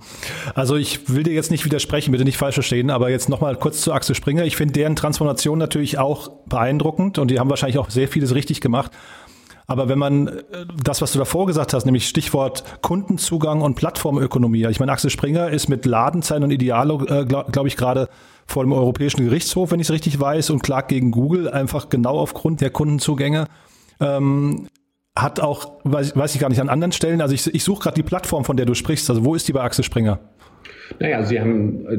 Also ich will dir jetzt nicht widersprechen, bitte nicht falsch verstehen, aber jetzt nochmal kurz zu Axel Springer. Ich finde deren Transformation natürlich auch beeindruckend und die haben wahrscheinlich auch sehr vieles richtig gemacht. Aber wenn man äh, das, was du davor gesagt hast, nämlich Stichwort Kundenzugang und Plattformökonomie, ich meine, Axel Springer ist mit Ladenzeiten und Idealo, äh, glaube glaub ich, gerade vor dem Europäischen Gerichtshof, wenn ich es richtig weiß, und klagt gegen Google einfach genau aufgrund der Kundenzugänge. Ähm, hat auch, weiß, weiß ich gar nicht, an anderen Stellen, also ich, ich suche gerade die Plattform, von der du sprichst. Also wo ist die bei Axel Springer? Naja, Sie haben äh,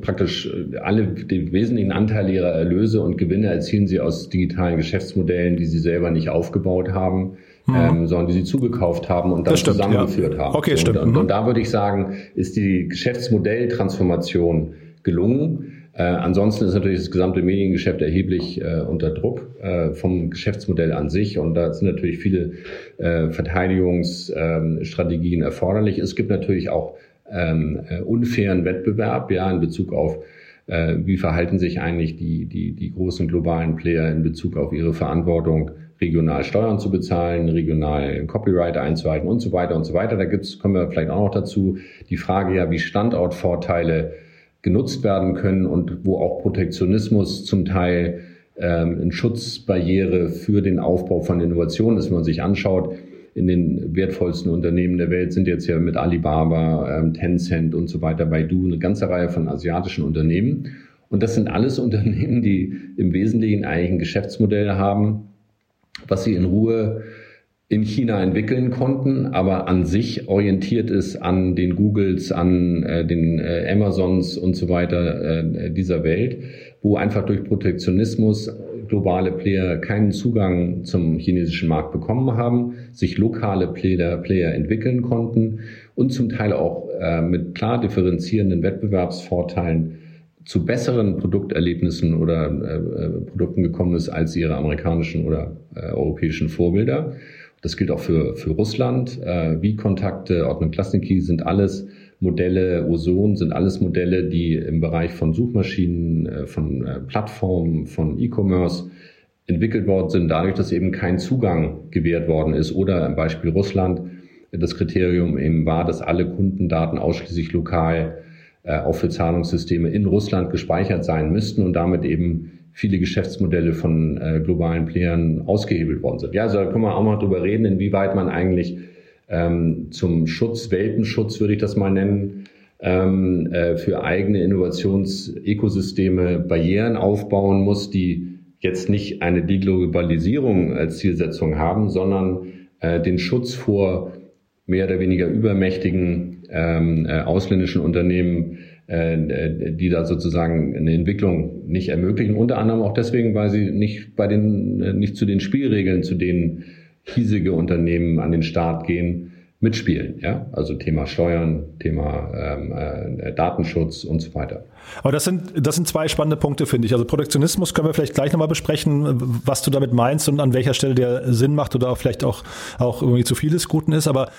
praktisch äh, alle die wesentlichen Anteile Ihrer Erlöse und Gewinne erzielen Sie aus digitalen Geschäftsmodellen, die Sie selber nicht aufgebaut haben. Mhm. Ähm, sondern die sie zugekauft haben und dann stimmt, zusammengeführt ja. haben. Okay, stimmt. Und, und, und, da würde ich sagen, ist die Geschäftsmodelltransformation gelungen. Äh, ansonsten ist natürlich das gesamte Mediengeschäft erheblich äh, unter Druck äh, vom Geschäftsmodell an sich und da sind natürlich viele äh, Verteidigungsstrategien erforderlich. Es gibt natürlich auch ähm, äh, unfairen Wettbewerb, ja, in Bezug auf äh, wie verhalten sich eigentlich die, die, die großen globalen Player in Bezug auf ihre Verantwortung, regional Steuern zu bezahlen, regional Copyright einzuhalten und so weiter und so weiter. Da gibt's, kommen wir vielleicht auch noch dazu, die Frage ja, wie Standortvorteile genutzt werden können und wo auch Protektionismus zum Teil ähm, eine Schutzbarriere für den Aufbau von Innovationen ist, wenn man sich anschaut. In den wertvollsten Unternehmen der Welt sind jetzt ja mit Alibaba, ähm, Tencent und so weiter, Baidu, eine ganze Reihe von asiatischen Unternehmen. Und das sind alles Unternehmen, die im Wesentlichen eigentlich ein Geschäftsmodell haben, was sie in Ruhe in China entwickeln konnten, aber an sich orientiert ist an den Googles, an äh, den äh, Amazons und so weiter äh, dieser Welt, wo einfach durch Protektionismus globale Player keinen Zugang zum chinesischen Markt bekommen haben, sich lokale Player, Player entwickeln konnten und zum Teil auch äh, mit klar differenzierenden Wettbewerbsvorteilen zu besseren Produkterlebnissen oder äh, äh Produkten gekommen ist als ihre amerikanischen oder äh, europäischen Vorbilder. Das gilt auch für, für Russland. Äh, wie Kontakte, Ordnung Klasniki sind alles Modelle, Ozon sind alles Modelle, die im Bereich von Suchmaschinen, äh, von äh, Plattformen, von E-Commerce entwickelt worden sind, dadurch, dass eben kein Zugang gewährt worden ist. Oder im Beispiel Russland das Kriterium eben war, dass alle Kundendaten ausschließlich lokal äh, auch für Zahlungssysteme in Russland gespeichert sein müssten und damit eben viele Geschäftsmodelle von globalen Playern ausgehebelt worden sind. Ja, also da können wir auch mal drüber reden, inwieweit man eigentlich ähm, zum Schutz, Welpenschutz würde ich das mal nennen, ähm, äh, für eigene Innovationsökosysteme Barrieren aufbauen muss, die jetzt nicht eine Deglobalisierung als Zielsetzung haben, sondern äh, den Schutz vor mehr oder weniger übermächtigen ähm, äh, ausländischen Unternehmen äh, die da sozusagen eine Entwicklung nicht ermöglichen. Unter anderem auch deswegen, weil sie nicht bei den, äh, nicht zu den Spielregeln, zu denen hiesige Unternehmen an den Start gehen, mitspielen. Ja? Also Thema Steuern, Thema ähm, äh, Datenschutz und so weiter. Aber das sind, das sind zwei spannende Punkte, finde ich. Also Protektionismus können wir vielleicht gleich nochmal besprechen, was du damit meinst und an welcher Stelle der Sinn macht oder vielleicht auch, auch irgendwie zu vieles Guten ist. Aber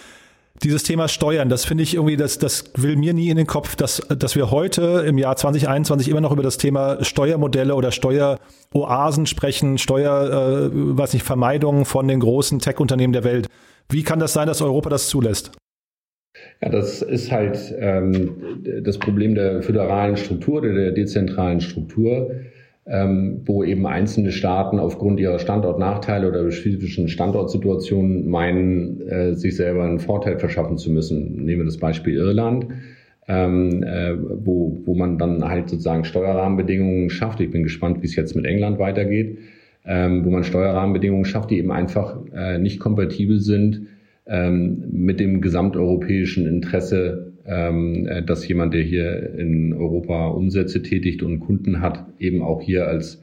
dieses Thema Steuern, das finde ich irgendwie, das, das will mir nie in den Kopf, dass, dass wir heute im Jahr 2021 immer noch über das Thema Steuermodelle oder Steueroasen sprechen, Steuer, äh, weiß nicht, Vermeidung von den großen Tech-Unternehmen der Welt. Wie kann das sein, dass Europa das zulässt? Ja, das ist halt ähm, das Problem der föderalen Struktur, der dezentralen Struktur ähm, wo eben einzelne Staaten aufgrund ihrer Standortnachteile oder spezifischen Standortsituationen meinen, äh, sich selber einen Vorteil verschaffen zu müssen. Nehmen wir das Beispiel Irland. Ähm, äh, wo, wo man dann halt sozusagen Steuerrahmenbedingungen schafft. Ich bin gespannt, wie es jetzt mit England weitergeht, ähm, wo man Steuerrahmenbedingungen schafft, die eben einfach äh, nicht kompatibel sind ähm, mit dem gesamteuropäischen Interesse dass jemand, der hier in Europa Umsätze tätigt und Kunden hat, eben auch hier als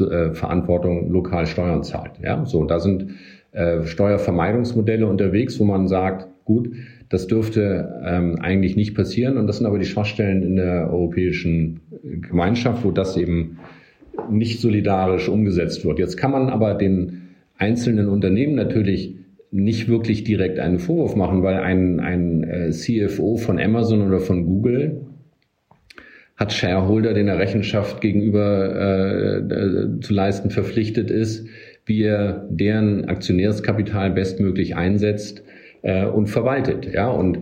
äh, Verantwortung lokal Steuern zahlt. Ja, so da sind äh, Steuervermeidungsmodelle unterwegs, wo man sagt, gut, das dürfte ähm, eigentlich nicht passieren und das sind aber die Schwachstellen in der europäischen Gemeinschaft, wo das eben nicht solidarisch umgesetzt wird. Jetzt kann man aber den einzelnen Unternehmen natürlich nicht wirklich direkt einen Vorwurf machen, weil ein, ein äh, CFO von Amazon oder von Google hat Shareholder, den er Rechenschaft gegenüber äh, äh, zu leisten verpflichtet ist, wie er deren Aktionärskapital bestmöglich einsetzt äh, und verwaltet. Ja, und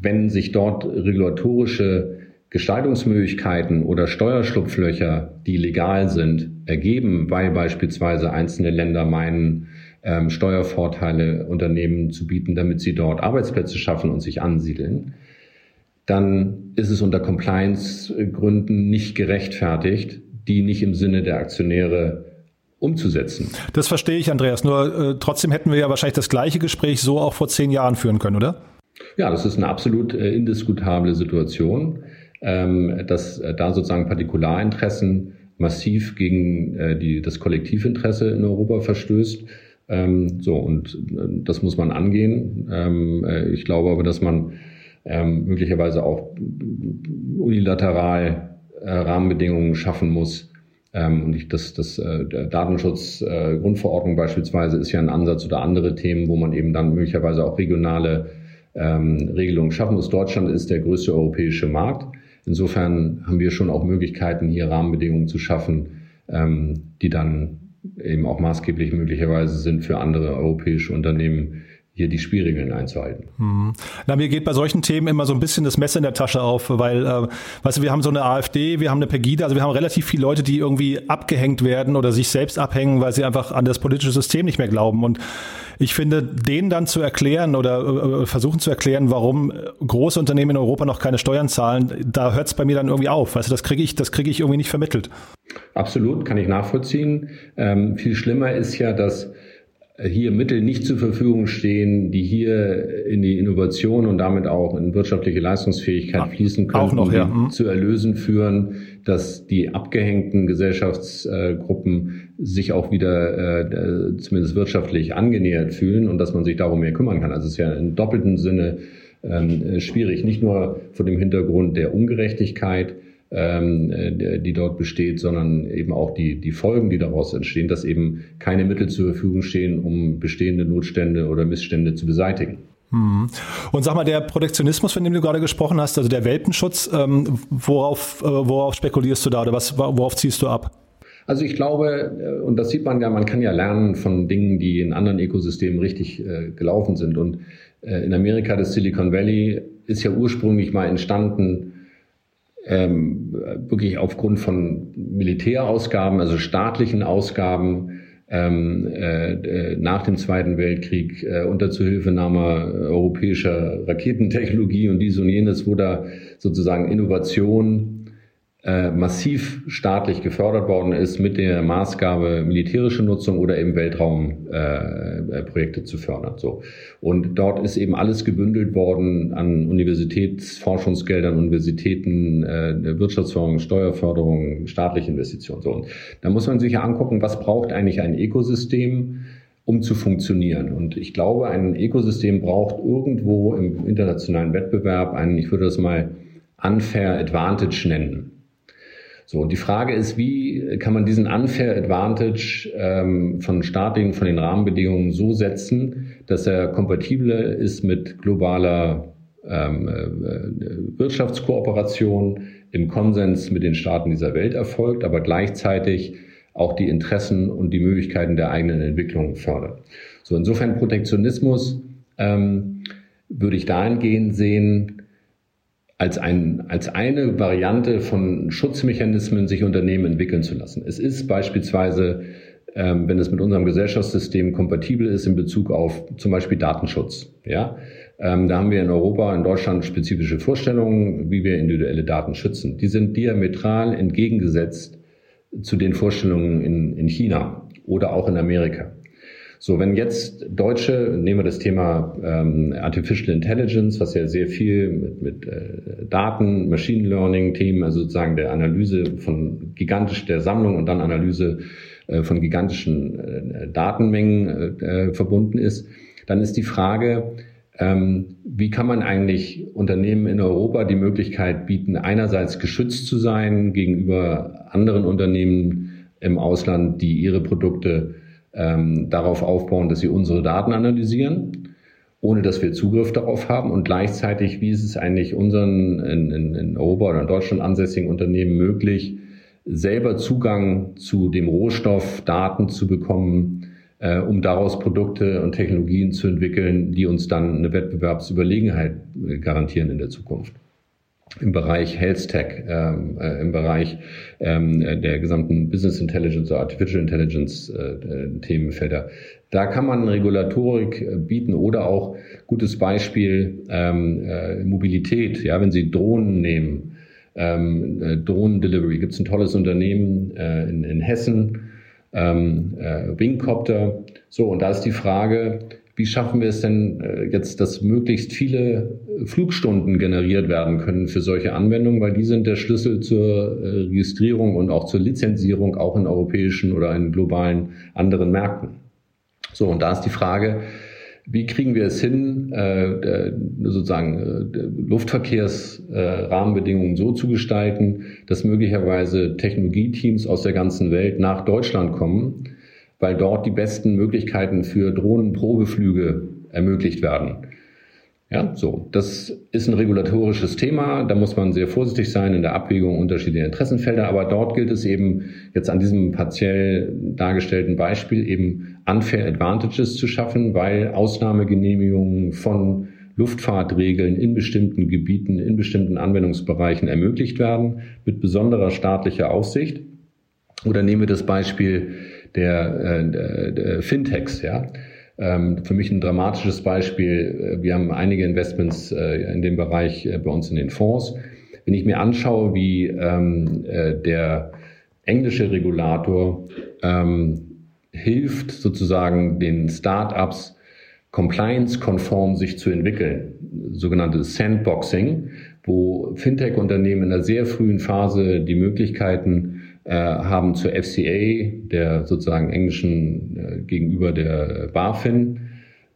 wenn sich dort regulatorische Gestaltungsmöglichkeiten oder Steuerschlupflöcher, die legal sind, ergeben, weil beispielsweise einzelne Länder meinen, ähm, Steuervorteile Unternehmen zu bieten, damit sie dort Arbeitsplätze schaffen und sich ansiedeln, dann ist es unter Compliance-Gründen nicht gerechtfertigt, die nicht im Sinne der Aktionäre umzusetzen. Das verstehe ich, Andreas. Nur äh, trotzdem hätten wir ja wahrscheinlich das gleiche Gespräch so auch vor zehn Jahren führen können, oder? Ja, das ist eine absolut äh, indiskutable Situation, ähm, dass äh, da sozusagen Partikularinteressen massiv gegen äh, die, das Kollektivinteresse in Europa verstößt. Ähm, so, und äh, das muss man angehen. Ähm, äh, ich glaube aber, dass man ähm, möglicherweise auch unilateral äh, Rahmenbedingungen schaffen muss. Ähm, und ich, das, das äh, Datenschutz-Grundverordnung äh, beispielsweise ist ja ein Ansatz oder andere Themen, wo man eben dann möglicherweise auch regionale ähm, Regelungen schaffen muss. Deutschland ist der größte europäische Markt. Insofern haben wir schon auch Möglichkeiten, hier Rahmenbedingungen zu schaffen, ähm, die dann eben auch maßgeblich möglicherweise sind für andere europäische Unternehmen, hier die Spielregeln einzuhalten. Hm. Na, mir geht bei solchen Themen immer so ein bisschen das Messer in der Tasche auf, weil, äh, weißt du, wir haben so eine AfD, wir haben eine Pegida, also wir haben relativ viele Leute, die irgendwie abgehängt werden oder sich selbst abhängen, weil sie einfach an das politische System nicht mehr glauben. Und ich finde, denen dann zu erklären oder äh, versuchen zu erklären, warum große Unternehmen in Europa noch keine Steuern zahlen, da hört es bei mir dann irgendwie auf. Weißt du, das kriege ich, das kriege ich irgendwie nicht vermittelt. Absolut, kann ich nachvollziehen. Ähm, viel schlimmer ist ja, dass hier Mittel nicht zur Verfügung stehen, die hier in die Innovation und damit auch in wirtschaftliche Leistungsfähigkeit fließen können, noch, ja. Mhm. zu Erlösen führen, dass die abgehängten Gesellschaftsgruppen sich auch wieder äh, zumindest wirtschaftlich angenähert fühlen und dass man sich darum mehr kümmern kann. Also es ist ja im doppelten Sinne ähm, schwierig, nicht nur vor dem Hintergrund der Ungerechtigkeit, ähm, äh, die dort besteht, sondern eben auch die, die Folgen, die daraus entstehen, dass eben keine Mittel zur Verfügung stehen, um bestehende Notstände oder Missstände zu beseitigen. Hm. Und sag mal, der Protektionismus, von dem du gerade gesprochen hast, also der Welpenschutz, ähm, worauf, äh, worauf spekulierst du da oder was, worauf ziehst du ab? Also ich glaube, äh, und das sieht man ja, man kann ja lernen von Dingen, die in anderen Ökosystemen richtig äh, gelaufen sind. Und äh, in Amerika, das Silicon Valley, ist ja ursprünglich mal entstanden ähm, wirklich aufgrund von Militärausgaben, also staatlichen Ausgaben, ähm, äh, nach dem Zweiten Weltkrieg äh, unter Zuhilfenahme europäischer Raketentechnologie und dies und jenes, wo da sozusagen Innovation äh, massiv staatlich gefördert worden ist mit der Maßgabe militärische Nutzung oder eben Weltraumprojekte äh, zu fördern. So und dort ist eben alles gebündelt worden an Universitätsforschungsgeldern, Universitäten, äh, Wirtschaftsförderung, Steuerförderung, staatliche Investitionen. So und da muss man sich ja angucken, was braucht eigentlich ein Ökosystem um zu funktionieren. Und ich glaube, ein Ökosystem braucht irgendwo im internationalen Wettbewerb einen, ich würde das mal unfair advantage nennen. So, und die Frage ist, wie kann man diesen Unfair Advantage ähm, von staatlichen, von den Rahmenbedingungen so setzen, dass er kompatibel ist mit globaler ähm, äh, Wirtschaftskooperation im Konsens mit den Staaten dieser Welt erfolgt, aber gleichzeitig auch die Interessen und die Möglichkeiten der eigenen Entwicklung fördert. So, insofern Protektionismus ähm, würde ich dahingehend sehen, als, ein, als eine Variante von Schutzmechanismen sich Unternehmen entwickeln zu lassen. Es ist beispielsweise, ähm, wenn es mit unserem Gesellschaftssystem kompatibel ist in Bezug auf zum Beispiel Datenschutz. Ja, ähm, da haben wir in Europa, in Deutschland spezifische Vorstellungen, wie wir individuelle Daten schützen. Die sind diametral entgegengesetzt zu den Vorstellungen in, in China oder auch in Amerika. So, wenn jetzt Deutsche, nehmen wir das Thema ähm, Artificial Intelligence, was ja sehr viel mit, mit äh, Daten, Machine Learning Themen, also sozusagen der Analyse von gigantisch der Sammlung und dann Analyse äh, von gigantischen äh, Datenmengen äh, äh, verbunden ist, dann ist die Frage, ähm, wie kann man eigentlich Unternehmen in Europa die Möglichkeit bieten, einerseits geschützt zu sein gegenüber anderen Unternehmen im Ausland, die ihre Produkte ähm, darauf aufbauen, dass sie unsere Daten analysieren, ohne dass wir Zugriff darauf haben. Und gleichzeitig, wie ist es eigentlich unseren in, in, in Europa oder in Deutschland ansässigen Unternehmen möglich, selber Zugang zu dem Rohstoff Daten zu bekommen, äh, um daraus Produkte und Technologien zu entwickeln, die uns dann eine Wettbewerbsüberlegenheit äh, garantieren in der Zukunft im Bereich Health Tech, ähm, äh, im Bereich ähm, der gesamten Business Intelligence oder Artificial Intelligence äh, äh, Themenfelder. Da kann man Regulatorik äh, bieten oder auch gutes Beispiel ähm, äh, Mobilität. Ja, wenn Sie Drohnen nehmen, ähm, äh, Drohnen Delivery, gibt es ein tolles Unternehmen äh, in, in Hessen, ähm, äh, Wingcopter. So und da ist die Frage, wie schaffen wir es denn äh, jetzt, dass möglichst viele Flugstunden generiert werden können für solche Anwendungen, weil die sind der Schlüssel zur äh, Registrierung und auch zur Lizenzierung auch in europäischen oder in globalen anderen Märkten. So, und da ist die Frage, wie kriegen wir es hin, äh, sozusagen Luftverkehrsrahmenbedingungen so zu gestalten, dass möglicherweise Technologieteams aus der ganzen Welt nach Deutschland kommen, weil dort die besten Möglichkeiten für Drohnenprobeflüge ermöglicht werden. Ja, so. Das ist ein regulatorisches Thema. Da muss man sehr vorsichtig sein in der Abwägung unterschiedlicher Interessenfelder. Aber dort gilt es eben jetzt an diesem partiell dargestellten Beispiel eben unfair advantages zu schaffen, weil Ausnahmegenehmigungen von Luftfahrtregeln in bestimmten Gebieten, in bestimmten Anwendungsbereichen ermöglicht werden mit besonderer staatlicher Aufsicht. Oder nehmen wir das Beispiel der, äh, der, Fintechs, ja. Ähm, für mich ein dramatisches Beispiel. Wir haben einige Investments äh, in dem Bereich äh, bei uns in den Fonds. Wenn ich mir anschaue, wie ähm, äh, der englische Regulator ähm, hilft, sozusagen den Startups compliance-konform sich zu entwickeln, sogenanntes Sandboxing, wo Fintech-Unternehmen in einer sehr frühen Phase die Möglichkeiten äh, haben zur FCA, der sozusagen englischen äh, gegenüber der BaFin,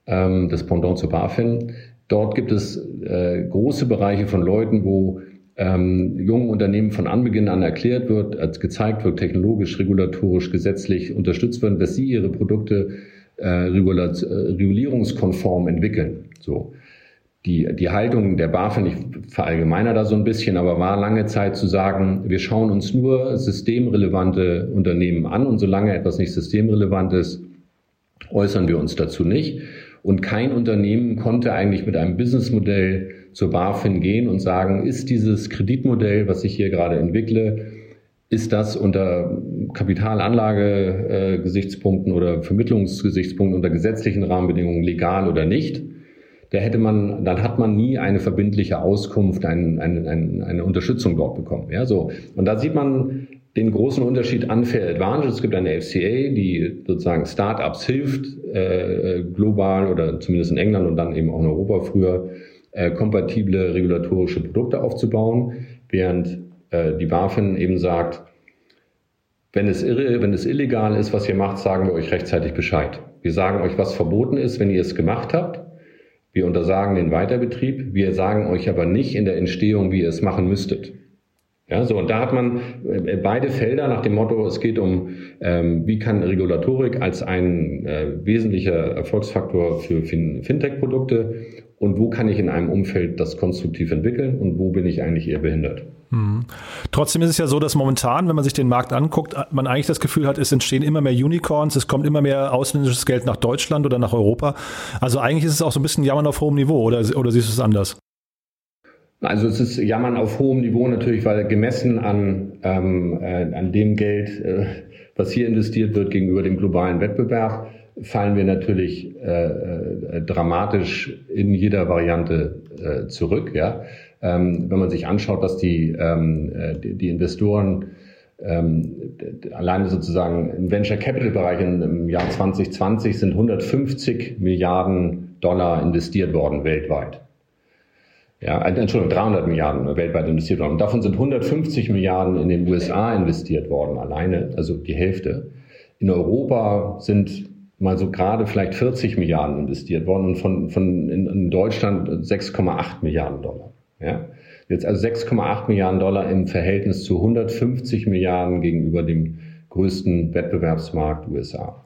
ähm, das Pendant zur BaFin. Dort gibt es äh, große Bereiche von Leuten, wo ähm, jungen Unternehmen von Anbeginn an erklärt wird, als gezeigt wird, technologisch, regulatorisch, gesetzlich unterstützt werden, dass sie ihre Produkte äh, regulierungskonform entwickeln. So die, die Haltung der BaFin, ich verallgemeiner da so ein bisschen, aber war lange Zeit zu sagen, wir schauen uns nur systemrelevante Unternehmen an und solange etwas nicht systemrelevant ist, äußern wir uns dazu nicht. Und kein Unternehmen konnte eigentlich mit einem Businessmodell zur BaFin gehen und sagen, ist dieses Kreditmodell, was ich hier gerade entwickle, ist das unter Kapitalanlage-Gesichtspunkten oder Vermittlungsgesichtspunkten unter gesetzlichen Rahmenbedingungen legal oder nicht? Da hätte man, dann hat man nie eine verbindliche Auskunft, ein, ein, ein, eine Unterstützung dort bekommen. Ja, so. Und da sieht man den großen Unterschied Unfair Advantage. Es gibt eine FCA, die sozusagen Startups hilft, äh, global oder zumindest in England und dann eben auch in Europa früher, äh, kompatible regulatorische Produkte aufzubauen, während äh, die BaFin eben sagt, wenn es, irre, wenn es illegal ist, was ihr macht, sagen wir euch rechtzeitig Bescheid. Wir sagen euch, was verboten ist, wenn ihr es gemacht habt. Wir untersagen den Weiterbetrieb. Wir sagen euch aber nicht in der Entstehung, wie ihr es machen müsstet. Ja, so, und da hat man äh, beide Felder nach dem Motto, es geht um, ähm, wie kann Regulatorik als ein äh, wesentlicher Erfolgsfaktor für fin Fintech-Produkte und wo kann ich in einem Umfeld das konstruktiv entwickeln und wo bin ich eigentlich eher behindert. Mhm. Trotzdem ist es ja so, dass momentan, wenn man sich den Markt anguckt, man eigentlich das Gefühl hat, es entstehen immer mehr Unicorns, es kommt immer mehr ausländisches Geld nach Deutschland oder nach Europa. Also eigentlich ist es auch so ein bisschen Jammern auf hohem Niveau, oder, oder siehst du es anders? Also es ist Jammern auf hohem Niveau natürlich, weil gemessen an, ähm, äh, an dem Geld, äh, was hier investiert wird gegenüber dem globalen Wettbewerb, fallen wir natürlich äh, äh, dramatisch in jeder Variante äh, zurück. Ja? Ähm, wenn man sich anschaut, dass die, ähm, äh, die, die Investoren ähm, alleine sozusagen im Venture Capital Bereich im Jahr 2020 sind 150 Milliarden Dollar investiert worden weltweit. Ja, äh, Entschuldigung, 300 Milliarden weltweit investiert worden. Davon sind 150 Milliarden in den USA investiert worden, alleine, also die Hälfte. In Europa sind mal so gerade vielleicht 40 Milliarden investiert worden und von, von in, in Deutschland 6,8 Milliarden Dollar. Ja? Jetzt also 6,8 Milliarden Dollar im Verhältnis zu 150 Milliarden gegenüber dem größten Wettbewerbsmarkt USA.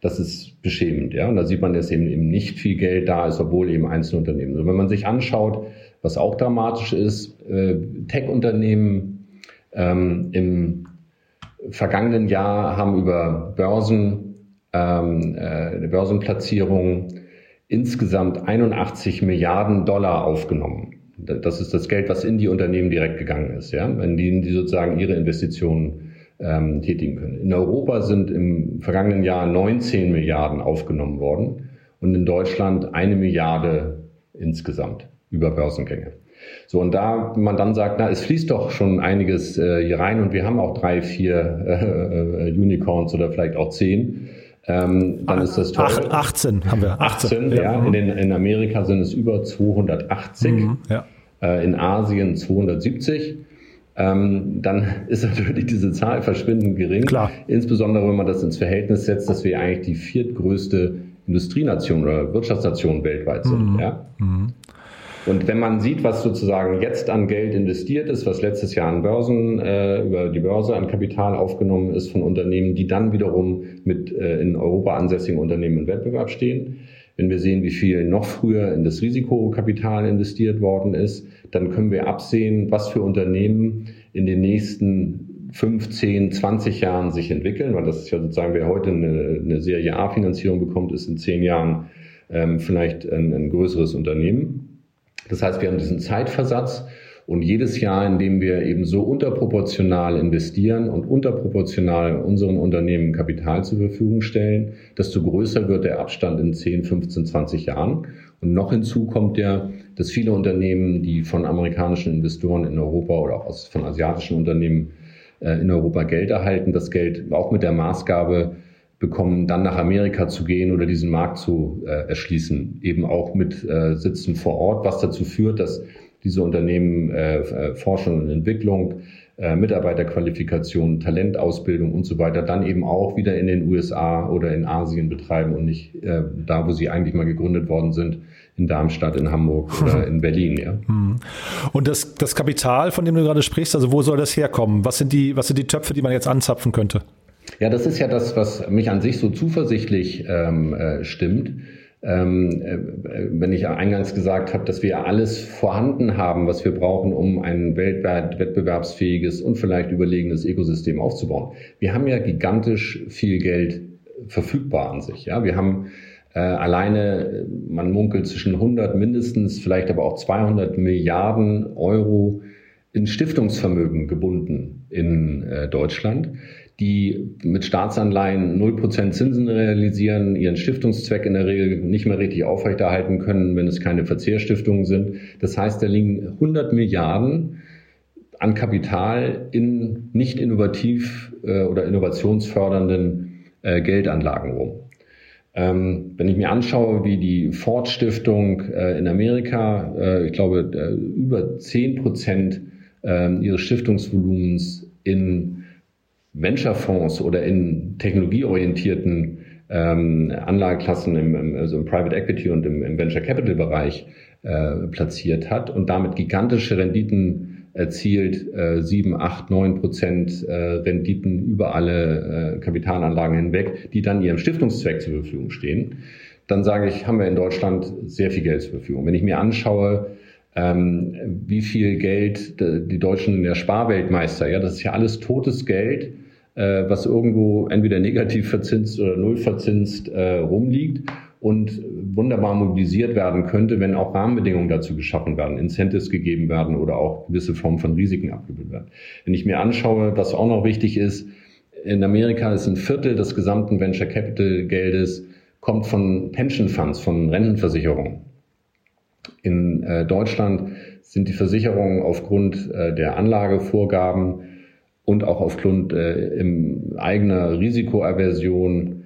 Das ist beschämend, ja. Und da sieht man, dass eben, eben nicht viel Geld da ist, obwohl eben Einzelunternehmen. Und wenn man sich anschaut, was auch dramatisch ist, äh, Tech-Unternehmen ähm, im vergangenen Jahr haben über Börsen, ähm, äh, Börsenplatzierung insgesamt 81 Milliarden Dollar aufgenommen. Das ist das Geld, was in die Unternehmen direkt gegangen ist, ja, in denen die sozusagen ihre Investitionen ähm, tätigen können. In Europa sind im vergangenen Jahr 19 Milliarden aufgenommen worden und in Deutschland eine Milliarde insgesamt über Börsengänge. So, und da man dann sagt, na, es fließt doch schon einiges äh, hier rein und wir haben auch drei, vier äh, äh, Unicorns oder vielleicht auch zehn, ähm, dann ist das toll. 18 haben wir. 18, 18 ja. ja. In, den, in Amerika sind es über 280, mhm, ja. äh, in Asien 270. Ähm, dann ist natürlich diese Zahl verschwindend gering. Klar. Insbesondere, wenn man das ins Verhältnis setzt, dass wir eigentlich die viertgrößte Industrienation oder Wirtschaftsnation weltweit sind. Mhm. Ja? Mhm. Und wenn man sieht, was sozusagen jetzt an Geld investiert ist, was letztes Jahr an Börsen, äh, über die Börse an Kapital aufgenommen ist von Unternehmen, die dann wiederum mit äh, in Europa ansässigen Unternehmen im Wettbewerb stehen, wenn wir sehen, wie viel noch früher in das Risikokapital investiert worden ist, dann können wir absehen, was für Unternehmen in den nächsten 15, 20 Jahren sich entwickeln, weil das ist ja sozusagen, wer heute eine, eine Serie A-Finanzierung bekommt, ist in zehn Jahren ähm, vielleicht ein, ein größeres Unternehmen. Das heißt, wir haben diesen Zeitversatz und jedes Jahr, in dem wir eben so unterproportional investieren und unterproportional unseren Unternehmen Kapital zur Verfügung stellen, desto größer wird der Abstand in 10, 15, 20 Jahren. Und noch hinzu kommt ja, dass viele Unternehmen, die von amerikanischen Investoren in Europa oder auch von asiatischen Unternehmen äh, in Europa Geld erhalten, das Geld auch mit der Maßgabe bekommen, dann nach Amerika zu gehen oder diesen Markt zu äh, erschließen, eben auch mit äh, Sitzen vor Ort, was dazu führt, dass diese Unternehmen äh, äh Forschung und Entwicklung, äh, Mitarbeiterqualifikation, Talentausbildung und so weiter dann eben auch wieder in den USA oder in Asien betreiben und nicht äh, da, wo sie eigentlich mal gegründet worden sind, in Darmstadt, in Hamburg oder in Berlin. Ja. Hm. Und das, das Kapital, von dem du gerade sprichst, also wo soll das herkommen? Was sind die, was sind die Töpfe, die man jetzt anzapfen könnte? Ja, das ist ja das, was mich an sich so zuversichtlich ähm, äh, stimmt. Ähm, äh, wenn ich eingangs gesagt habe, dass wir alles vorhanden haben, was wir brauchen, um ein weltweit wettbewerbsfähiges und vielleicht überlegenes Ökosystem aufzubauen. Wir haben ja gigantisch viel Geld verfügbar an sich. Ja, wir haben äh, alleine, man munkelt zwischen 100 mindestens, vielleicht aber auch 200 Milliarden Euro in Stiftungsvermögen gebunden in äh, Deutschland, die mit Staatsanleihen 0% Zinsen realisieren, ihren Stiftungszweck in der Regel nicht mehr richtig aufrechterhalten können, wenn es keine Verzehrstiftungen sind. Das heißt, da liegen 100 Milliarden an Kapital in nicht innovativ äh, oder innovationsfördernden äh, Geldanlagen rum. Ähm, wenn ich mir anschaue, wie die Ford Stiftung äh, in Amerika, ich glaube, über 10 Prozent ähm, ihres Stiftungsvolumens in Venture-Fonds oder in technologieorientierten ähm, Anlageklassen im, im, also im Private Equity und im, im Venture Capital Bereich äh, platziert hat und damit gigantische Renditen erzielt äh, 7, 8, 9 Prozent äh, Renditen über alle äh, Kapitalanlagen hinweg, die dann ihrem Stiftungszweck zur Verfügung stehen, dann sage ich, haben wir in Deutschland sehr viel Geld zur Verfügung. Wenn ich mir anschaue, ähm, wie viel Geld die Deutschen in der Sparweltmeister, ja, das ist ja alles totes Geld, äh, was irgendwo entweder negativ verzinst oder null verzinst äh, rumliegt und wunderbar mobilisiert werden könnte, wenn auch Rahmenbedingungen dazu geschaffen werden, Incentives gegeben werden oder auch gewisse Formen von Risiken abgebildet werden. Wenn ich mir anschaue, was auch noch wichtig ist, in Amerika ist ein Viertel des gesamten Venture Capital Geldes kommt von Pension Funds, von Rentenversicherungen. In äh, Deutschland sind die Versicherungen aufgrund äh, der Anlagevorgaben und auch aufgrund äh, im eigener Risikoaversion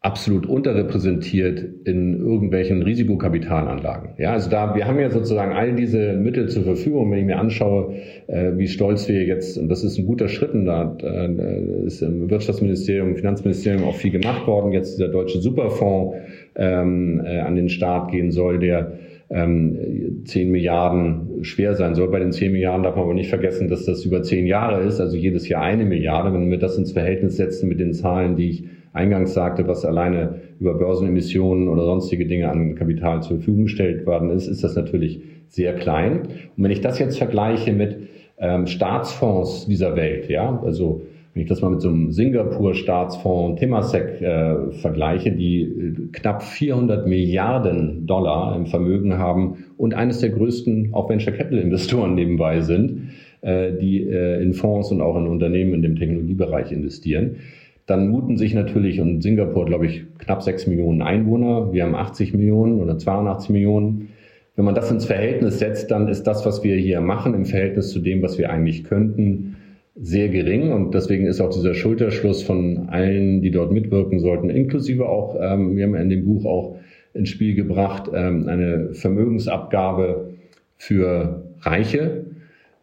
absolut unterrepräsentiert in irgendwelchen Risikokapitalanlagen. Ja, also da, wir haben ja sozusagen all diese Mittel zur Verfügung. Wenn ich mir anschaue, äh, wie stolz wir jetzt, und das ist ein guter Schritt, und da äh, ist im Wirtschaftsministerium, Finanzministerium auch viel gemacht worden, jetzt dieser deutsche Superfonds ähm, äh, an den Start gehen soll, der ähm, 10 Milliarden schwer sein soll. Bei den 10 Milliarden darf man aber nicht vergessen, dass das über 10 Jahre ist, also jedes Jahr eine Milliarde. Wenn wir das ins Verhältnis setzen mit den Zahlen, die ich eingangs sagte, was alleine über Börsenemissionen oder sonstige Dinge an Kapital zur Verfügung gestellt worden ist, ist das natürlich sehr klein. Und wenn ich das jetzt vergleiche mit ähm, Staatsfonds dieser Welt, ja, also wenn ich das mal mit so einem Singapur-Staatsfonds Temasek äh, vergleiche, die äh, knapp 400 Milliarden Dollar im Vermögen haben und eines der größten auch Venture Capital Investoren nebenbei sind, äh, die äh, in Fonds und auch in Unternehmen in dem Technologiebereich investieren, dann muten sich natürlich, und Singapur, glaube ich, knapp 6 Millionen Einwohner, wir haben 80 Millionen oder 82 Millionen. Wenn man das ins Verhältnis setzt, dann ist das, was wir hier machen, im Verhältnis zu dem, was wir eigentlich könnten, sehr gering. Und deswegen ist auch dieser Schulterschluss von allen, die dort mitwirken sollten, inklusive auch, ähm, wir haben in dem Buch auch ins Spiel gebracht, ähm, eine Vermögensabgabe für Reiche,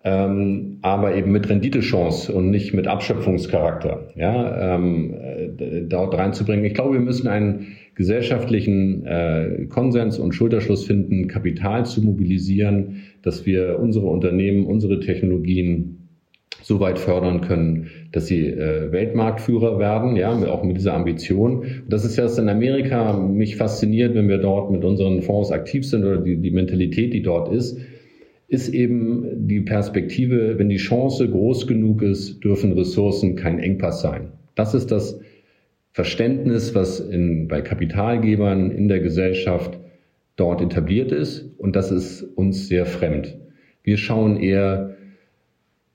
ähm, aber eben mit Renditechance und nicht mit Abschöpfungscharakter, ja, ähm, äh, dort reinzubringen. Ich glaube, wir müssen einen gesellschaftlichen äh, Konsens und Schulterschluss finden, Kapital zu mobilisieren, dass wir unsere Unternehmen, unsere Technologien so weit fördern können, dass sie äh, Weltmarktführer werden, ja, auch mit dieser Ambition. Das ist ja, was in Amerika mich fasziniert, wenn wir dort mit unseren Fonds aktiv sind oder die, die Mentalität, die dort ist ist eben die Perspektive, wenn die Chance groß genug ist, dürfen Ressourcen kein Engpass sein. Das ist das Verständnis, was in, bei Kapitalgebern in der Gesellschaft dort etabliert ist. Und das ist uns sehr fremd. Wir schauen eher,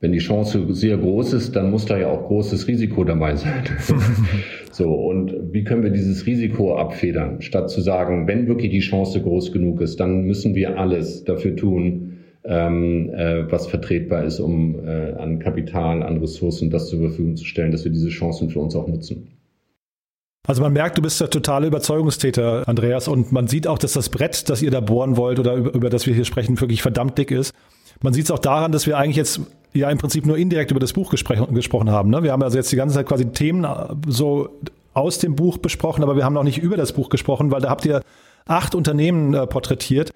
wenn die Chance sehr groß ist, dann muss da ja auch großes Risiko dabei sein. so, und wie können wir dieses Risiko abfedern? Statt zu sagen, wenn wirklich die Chance groß genug ist, dann müssen wir alles dafür tun, ähm, äh, was vertretbar ist, um äh, an Kapital, an Ressourcen das zur Verfügung zu stellen, dass wir diese Chancen für uns auch nutzen. Also man merkt, du bist der totale Überzeugungstäter, Andreas, und man sieht auch, dass das Brett, das ihr da bohren wollt oder über, über das wir hier sprechen, wirklich verdammt dick ist. Man sieht es auch daran, dass wir eigentlich jetzt ja im Prinzip nur indirekt über das Buch gesprochen haben. Ne? Wir haben also jetzt die ganze Zeit quasi Themen äh, so aus dem Buch besprochen, aber wir haben noch nicht über das Buch gesprochen, weil da habt ihr acht Unternehmen äh, porträtiert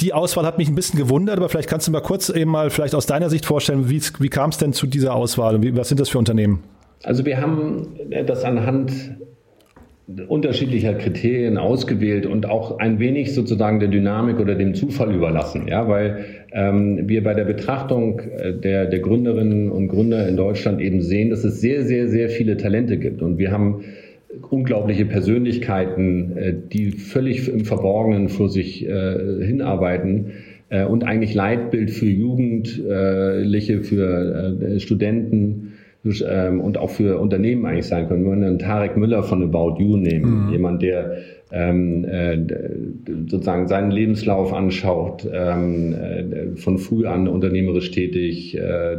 die Auswahl hat mich ein bisschen gewundert, aber vielleicht kannst du mal kurz eben mal vielleicht aus deiner Sicht vorstellen, wie, wie kam es denn zu dieser Auswahl und wie, was sind das für Unternehmen? Also wir haben das anhand unterschiedlicher Kriterien ausgewählt und auch ein wenig sozusagen der Dynamik oder dem Zufall überlassen, ja, weil wir bei der Betrachtung äh, der, der Gründerinnen und Gründer in Deutschland eben sehen, dass es sehr, sehr, sehr viele Talente gibt. Und wir haben unglaubliche Persönlichkeiten, äh, die völlig im Verborgenen vor sich äh, hinarbeiten und eigentlich Leitbild für Jugendliche, für Studenten ähm, und auch für Unternehmen eigentlich sein können. Wenn wir einen Tarek Müller von About You nehmen, mhm. jemand, der ähm, äh, sozusagen seinen Lebenslauf anschaut, ähm, äh, von früh an unternehmerisch tätig, äh,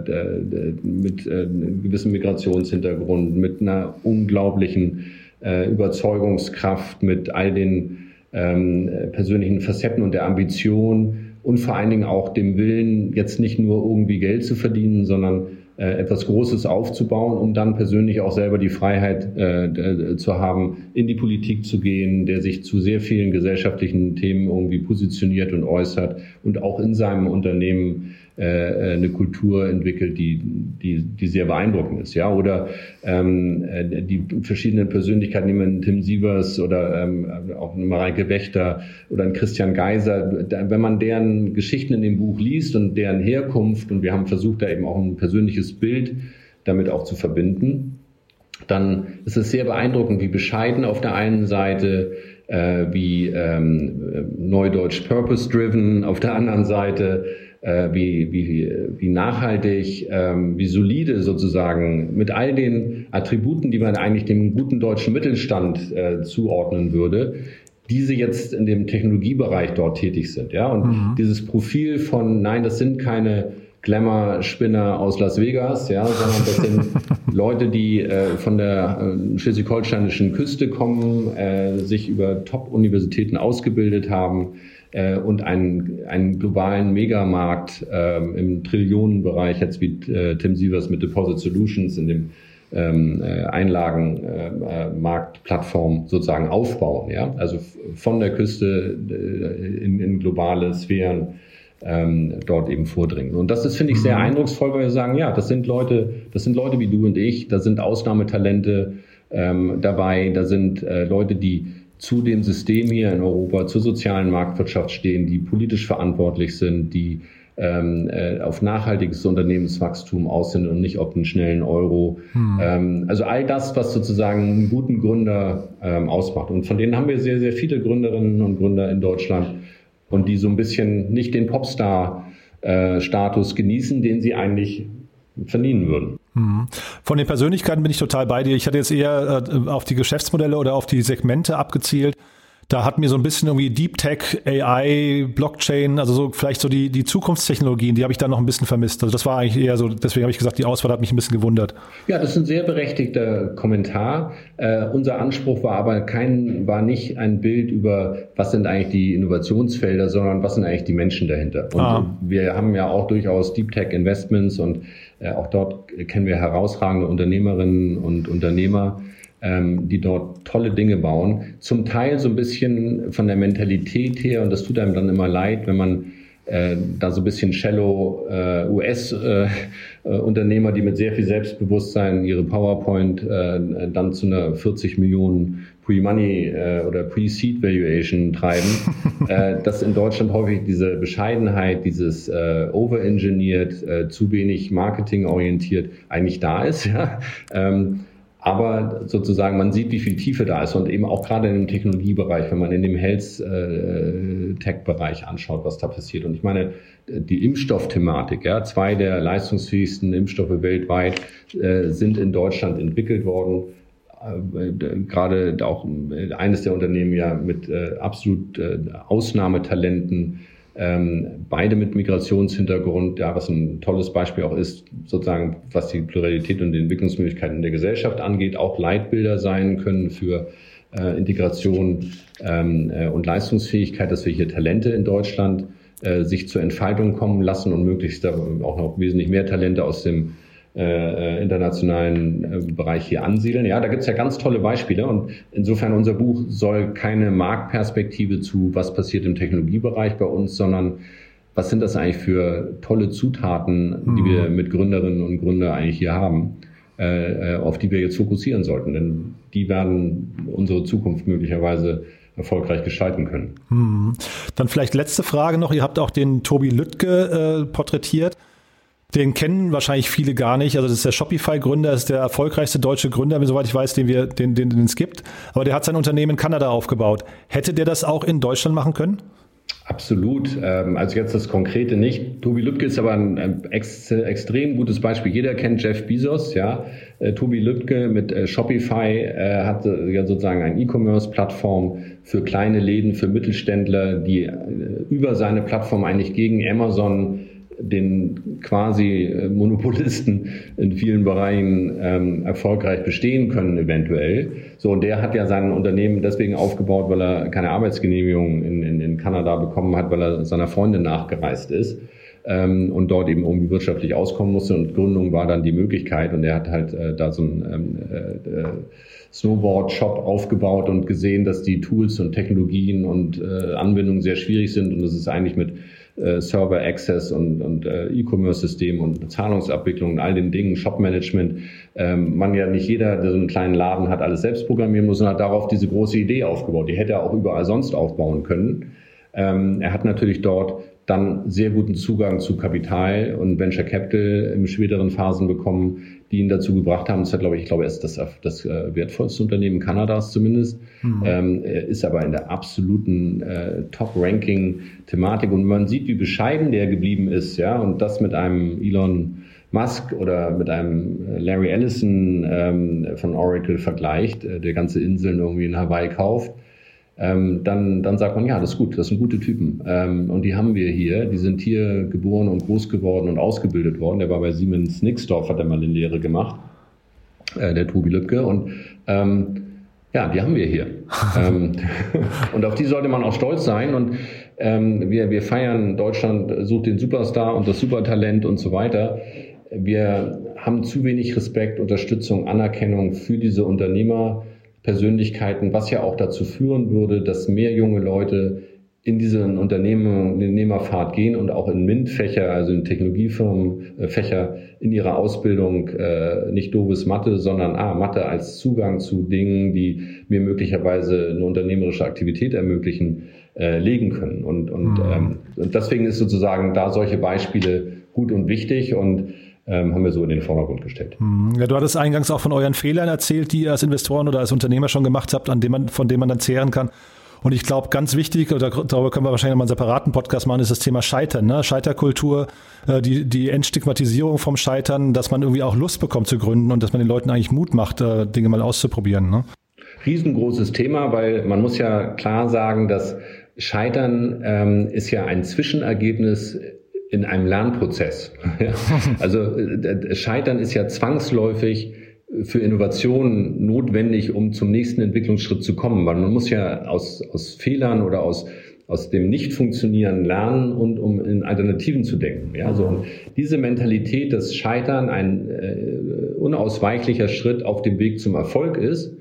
mit äh, einem gewissen Migrationshintergrund, mit einer unglaublichen äh, Überzeugungskraft, mit all den ähm, persönlichen Facetten und der Ambition und vor allen Dingen auch dem Willen, jetzt nicht nur irgendwie Geld zu verdienen, sondern etwas Großes aufzubauen, um dann persönlich auch selber die Freiheit äh, zu haben, in die Politik zu gehen, der sich zu sehr vielen gesellschaftlichen Themen irgendwie positioniert und äußert und auch in seinem Unternehmen äh, eine Kultur entwickelt, die, die, die sehr beeindruckend ist. Ja? Oder ähm, äh, die verschiedenen Persönlichkeiten, nehmen Tim Sievers oder ähm, auch Mareike Wächter oder ein Christian Geiser, wenn man deren Geschichten in dem Buch liest und deren Herkunft, und wir haben versucht, da eben auch ein persönliches Bild damit auch zu verbinden, dann ist es sehr beeindruckend, wie bescheiden auf der einen Seite, äh, wie ähm, neudeutsch purpose-driven auf der anderen Seite, äh, wie, wie, wie nachhaltig, ähm, wie solide sozusagen mit all den Attributen, die man eigentlich dem guten deutschen Mittelstand äh, zuordnen würde, diese jetzt in dem Technologiebereich dort tätig sind. Ja? Und mhm. dieses Profil von, nein, das sind keine Glamour-Spinner aus Las Vegas, ja, sondern das sind Leute, die äh, von der äh, schleswig-holsteinischen Küste kommen, äh, sich über Top-Universitäten ausgebildet haben, äh, und einen, einen globalen Megamarkt ähm, im Trillionenbereich, jetzt wie äh, Tim Sievers mit Deposit Solutions in dem ähm, äh, Einlagenmarktplattform äh, sozusagen aufbauen. Ja? Also von der Küste äh, in, in globale Sphären ähm, dort eben vordringen. Und das ist, finde ich, sehr mhm. eindrucksvoll, weil wir sagen, ja, das sind Leute, das sind Leute wie du und ich, da sind Ausnahmetalente ähm, dabei, da sind äh, Leute, die zu dem System hier in Europa, zur sozialen Marktwirtschaft stehen, die politisch verantwortlich sind, die ähm, äh, auf nachhaltiges Unternehmenswachstum aus sind und nicht auf den schnellen Euro. Hm. Ähm, also all das, was sozusagen einen guten Gründer ähm, ausmacht. Und von denen haben wir sehr, sehr viele Gründerinnen und Gründer in Deutschland und die so ein bisschen nicht den Popstar-Status äh, genießen, den sie eigentlich verdienen würden. Mhm. Von den Persönlichkeiten bin ich total bei dir. Ich hatte jetzt eher äh, auf die Geschäftsmodelle oder auf die Segmente abgezielt. Da hat mir so ein bisschen irgendwie Deep Tech, AI, Blockchain, also so vielleicht so die, die Zukunftstechnologien, die habe ich da noch ein bisschen vermisst. Also das war eigentlich eher so, deswegen habe ich gesagt, die Auswahl hat mich ein bisschen gewundert. Ja, das ist ein sehr berechtigter Kommentar. Äh, unser Anspruch war aber kein, war nicht ein Bild über, was sind eigentlich die Innovationsfelder, sondern was sind eigentlich die Menschen dahinter. Und ah. wir haben ja auch durchaus Deep Tech Investments und auch dort kennen wir herausragende Unternehmerinnen und Unternehmer, ähm, die dort tolle Dinge bauen. Zum Teil so ein bisschen von der Mentalität her, und das tut einem dann immer leid, wenn man äh, da so ein bisschen shallow äh, US-Unternehmer, äh, die mit sehr viel Selbstbewusstsein ihre PowerPoint äh, dann zu einer 40 Millionen Pre-Money äh, oder Pre-Seed Valuation treiben, äh, dass in Deutschland häufig diese Bescheidenheit, dieses äh, overengineert, äh, zu wenig Marketing orientiert eigentlich da ist. Ja? Ähm, aber sozusagen man sieht, wie viel Tiefe da ist und eben auch gerade in dem Technologiebereich, wenn man in dem Health-Tech-Bereich äh, anschaut, was da passiert. Und ich meine, die Impfstoffthematik, ja, zwei der leistungsfähigsten Impfstoffe weltweit äh, sind in Deutschland entwickelt worden. Äh, gerade auch eines der Unternehmen ja mit absolut Ausnahmetalenten ähm, beide mit Migrationshintergrund, ja, was ein tolles Beispiel auch ist, sozusagen, was die Pluralität und die Entwicklungsmöglichkeiten der Gesellschaft angeht, auch Leitbilder sein können für äh, Integration ähm, äh, und Leistungsfähigkeit, dass wir hier Talente in Deutschland äh, sich zur Entfaltung kommen lassen und möglichst auch noch wesentlich mehr Talente aus dem äh, internationalen äh, Bereich hier ansiedeln. Ja, da gibt's ja ganz tolle Beispiele und insofern unser Buch soll keine Marktperspektive zu, was passiert im Technologiebereich bei uns, sondern was sind das eigentlich für tolle Zutaten, die mhm. wir mit Gründerinnen und Gründern eigentlich hier haben, äh, äh, auf die wir jetzt fokussieren sollten. Denn die werden unsere Zukunft möglicherweise erfolgreich gestalten können. Mhm. Dann vielleicht letzte Frage noch. Ihr habt auch den Tobi Lüttke äh, porträtiert. Den kennen wahrscheinlich viele gar nicht. Also das ist der Shopify-Gründer, ist der erfolgreichste deutsche Gründer, soweit ich weiß, den wir, den, den, den es gibt. Aber der hat sein Unternehmen in Kanada aufgebaut. Hätte der das auch in Deutschland machen können? Absolut. Ähm, also jetzt das Konkrete nicht. Tobi Lübcke ist aber ein ex extrem gutes Beispiel. Jeder kennt Jeff Bezos, ja. Äh, Tobi Lübcke mit äh, Shopify äh, hat sozusagen eine E-Commerce-Plattform für kleine Läden, für Mittelständler, die über seine Plattform eigentlich gegen Amazon den quasi äh, Monopolisten in vielen Bereichen ähm, erfolgreich bestehen können, eventuell. So, und der hat ja sein Unternehmen deswegen aufgebaut, weil er keine Arbeitsgenehmigung in, in, in Kanada bekommen hat, weil er seiner Freundin nachgereist ist ähm, und dort eben irgendwie wirtschaftlich auskommen musste. Und Gründung war dann die Möglichkeit. Und er hat halt äh, da so ein ähm, äh, äh Snowboard-Shop aufgebaut und gesehen, dass die Tools und Technologien und äh, Anwendungen sehr schwierig sind und das ist eigentlich mit äh, Server Access und, und äh, E-Commerce-System und Bezahlungsabwicklung und all den Dingen, Shop-Management, ähm, man ja nicht jeder, der so einen kleinen Laden hat, alles selbst programmieren muss, sondern hat darauf diese große Idee aufgebaut. Die hätte er auch überall sonst aufbauen können. Ähm, er hat natürlich dort dann sehr guten Zugang zu Kapital und Venture Capital im späteren Phasen bekommen, die ihn dazu gebracht haben. Das hat, glaube ich, ich glaube, er ist das, das äh, wertvollste Unternehmen Kanadas zumindest. Mhm. Ähm, er ist aber in der absoluten äh, Top-Ranking-Thematik und man sieht, wie bescheiden der geblieben ist, ja, und das mit einem Elon Musk oder mit einem Larry Ellison ähm, von Oracle vergleicht, äh, der ganze Inseln irgendwie in Hawaii kauft ähm, dann, dann sagt man, ja, das ist gut, das sind gute Typen. Ähm, und die haben wir hier, die sind hier geboren und groß geworden und ausgebildet worden. Der war bei Siemens Nixdorf, hat er mal eine Lehre gemacht, äh, der Tobi Lübcke. Und ähm, ja, die haben wir hier. ähm, und auf die sollte man auch stolz sein. Und ähm, wir, wir feiern Deutschland sucht den Superstar und das Supertalent und so weiter. Wir haben zu wenig Respekt, Unterstützung, Anerkennung für diese Unternehmer Persönlichkeiten, was ja auch dazu führen würde, dass mehr junge Leute in diesen Unternehmerfahrt gehen und auch in MINT-Fächer, also in Technologiefirmen, äh, Fächer in ihrer Ausbildung äh, nicht doofes Mathe, sondern ah, Mathe als Zugang zu Dingen, die mir möglicherweise eine unternehmerische Aktivität ermöglichen, äh, legen können. Und, und, mhm. ähm, und deswegen ist sozusagen da solche Beispiele gut und wichtig und ähm, haben wir so in den Vordergrund gestellt. Hm, ja, du hattest eingangs auch von euren Fehlern erzählt, die ihr als Investoren oder als Unternehmer schon gemacht habt, an dem man, von denen man dann zehren kann. Und ich glaube, ganz wichtig, oder darüber können wir wahrscheinlich mal einen separaten Podcast machen, ist das Thema Scheitern, ne? Scheiterkultur, äh, die, die Entstigmatisierung vom Scheitern, dass man irgendwie auch Lust bekommt zu gründen und dass man den Leuten eigentlich Mut macht, äh, Dinge mal auszuprobieren. Ne? Riesengroßes Thema, weil man muss ja klar sagen, dass Scheitern ähm, ist ja ein Zwischenergebnis in einem Lernprozess. also äh, Scheitern ist ja zwangsläufig für Innovationen notwendig, um zum nächsten Entwicklungsschritt zu kommen. Weil man muss ja aus, aus Fehlern oder aus, aus dem Nicht-Funktionieren lernen und um in Alternativen zu denken. Ja, so, diese Mentalität, dass Scheitern ein äh, unausweichlicher Schritt auf dem Weg zum Erfolg ist,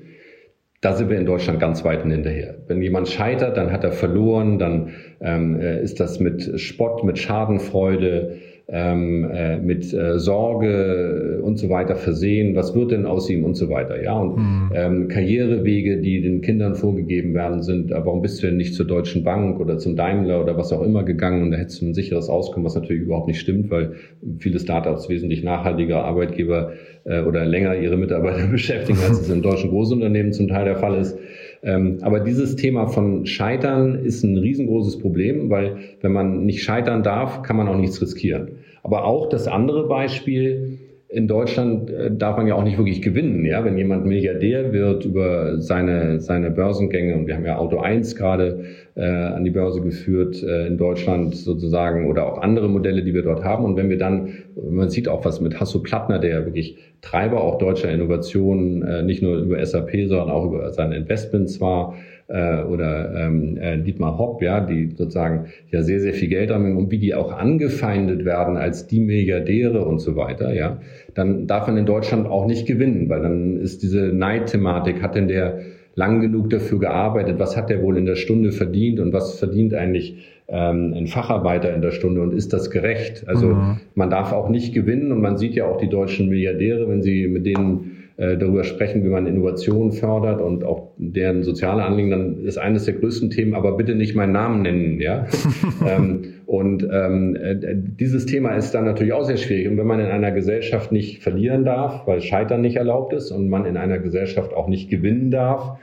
da sind wir in Deutschland ganz weit hinterher. Wenn jemand scheitert, dann hat er verloren, dann ähm, äh, ist das mit Spott, mit Schadenfreude, ähm, äh, mit äh, Sorge und so weiter versehen. Was wird denn aus ihm und so weiter? Ja, und mhm. ähm, Karrierewege, die den Kindern vorgegeben werden, sind, aber warum bist du denn nicht zur Deutschen Bank oder zum Daimler oder was auch immer gegangen und da hättest du ein sicheres Auskommen, was natürlich überhaupt nicht stimmt, weil viele Startups wesentlich nachhaltiger Arbeitgeber äh, oder länger ihre Mitarbeiter beschäftigen, als es in deutschen Großunternehmen zum Teil der Fall ist. Ähm, aber dieses Thema von Scheitern ist ein riesengroßes Problem, weil wenn man nicht scheitern darf, kann man auch nichts riskieren. Aber auch das andere Beispiel, in Deutschland äh, darf man ja auch nicht wirklich gewinnen, ja. Wenn jemand Milliardär wird über seine, seine Börsengänge, und wir haben ja Auto 1 gerade äh, an die Börse geführt äh, in Deutschland sozusagen oder auch andere Modelle, die wir dort haben. Und wenn wir dann, man sieht auch was mit Hasso Plattner, der ja wirklich Treiber auch deutscher Innovationen, äh, nicht nur über SAP, sondern auch über seine Investments war, äh, oder ähm, äh, Dietmar Hopp, ja, die sozusagen ja sehr, sehr viel Geld haben und wie die auch angefeindet werden als die Milliardäre und so weiter, ja, dann darf man in Deutschland auch nicht gewinnen, weil dann ist diese Neidthematik, hat denn der lang genug dafür gearbeitet, was hat der wohl in der Stunde verdient und was verdient eigentlich ähm, ein Facharbeiter in der Stunde und ist das gerecht? Also mhm. man darf auch nicht gewinnen und man sieht ja auch die deutschen Milliardäre, wenn sie mit denen darüber sprechen, wie man Innovationen fördert und auch deren soziale Anliegen, dann ist eines der größten Themen, aber bitte nicht meinen Namen nennen, ja. ähm, Und ähm, äh, dieses Thema ist dann natürlich auch sehr schwierig. Und wenn man in einer Gesellschaft nicht verlieren darf, weil Scheitern nicht erlaubt ist und man in einer Gesellschaft auch nicht gewinnen darf,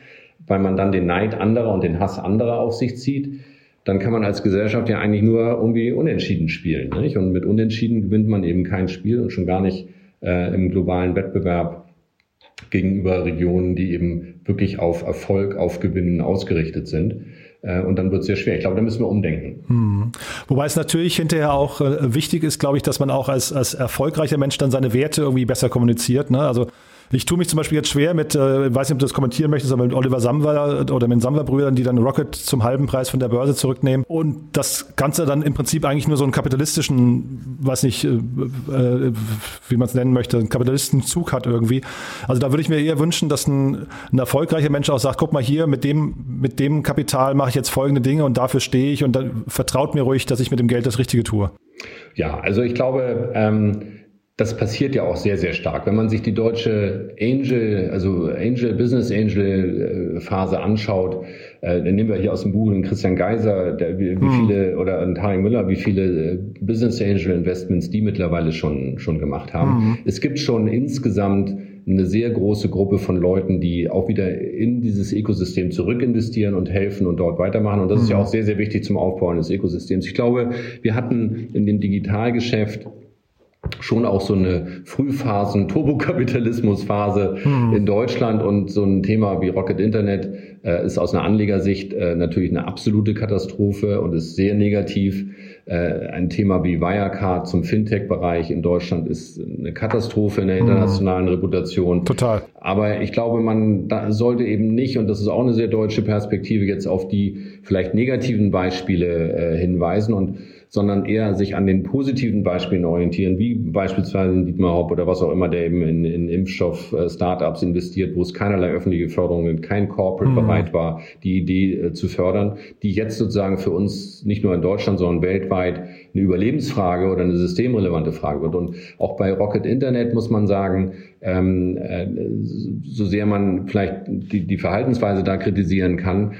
weil man dann den Neid anderer und den Hass anderer auf sich zieht, dann kann man als Gesellschaft ja eigentlich nur irgendwie unentschieden spielen. Nicht? Und mit unentschieden gewinnt man eben kein Spiel und schon gar nicht äh, im globalen Wettbewerb gegenüber Regionen, die eben wirklich auf Erfolg, auf Gewinnen ausgerichtet sind. Äh, und dann wird es sehr schwer. Ich glaube, da müssen wir umdenken. Hm. Wobei es natürlich hinterher auch äh, wichtig ist, glaube ich, dass man auch als, als erfolgreicher Mensch dann seine Werte irgendwie besser kommuniziert. Ne? Also ich tue mich zum Beispiel jetzt schwer mit, äh, weiß nicht, ob du das kommentieren möchtest, aber mit Oliver Samwer oder mit den Samwer-Brüdern, die dann Rocket zum halben Preis von der Börse zurücknehmen und das Ganze dann im Prinzip eigentlich nur so einen kapitalistischen, weiß nicht, äh, äh, wie man es nennen möchte, einen Kapitalistenzug hat irgendwie. Also da würde ich mir eher wünschen, dass ein, ein erfolgreicher Mensch auch sagt, guck mal hier, mit dem, mit dem Kapital mache ich jetzt folgende Dinge und dafür stehe ich und dann vertraut mir ruhig, dass ich mit dem Geld das Richtige tue. Ja, also ich glaube, ähm, das passiert ja auch sehr, sehr stark. Wenn man sich die deutsche Angel, also Angel, Business Angel äh, Phase anschaut, äh, dann nehmen wir hier aus dem Buch den Christian Geiser, der, wie, hm. viele, oder einen Taring Müller, wie viele äh, Business Angel Investments die mittlerweile schon, schon gemacht haben. Mhm. Es gibt schon insgesamt eine sehr große Gruppe von Leuten, die auch wieder in dieses Ökosystem zurück investieren und helfen und dort weitermachen. Und das ist ja hm. auch sehr, sehr wichtig zum Aufbau eines Ökosystems. Ich glaube, wir hatten in dem Digitalgeschäft schon auch so eine Frühphasen Turbokapitalismusphase mhm. in Deutschland und so ein Thema wie Rocket Internet äh, ist aus einer Anlegersicht äh, natürlich eine absolute Katastrophe und ist sehr negativ. Äh, ein Thema wie Wirecard zum Fintech-Bereich in Deutschland ist eine Katastrophe in der hm. internationalen mhm. Reputation. Total. Aber ich glaube, man sollte eben nicht, und das ist auch eine sehr deutsche Perspektive, jetzt auf die vielleicht negativen Beispiele äh, hinweisen und sondern eher sich an den positiven Beispielen orientieren, wie beispielsweise in Dietmar Hopp oder was auch immer, der eben in, in Impfstoff-Startups investiert, wo es keinerlei öffentliche Förderung und kein Corporate mhm. bereit war, die Idee äh, zu fördern, die jetzt sozusagen für uns nicht nur in Deutschland, sondern weltweit eine Überlebensfrage oder eine systemrelevante Frage wird. Und auch bei Rocket Internet muss man sagen, ähm, äh, so sehr man vielleicht die, die Verhaltensweise da kritisieren kann,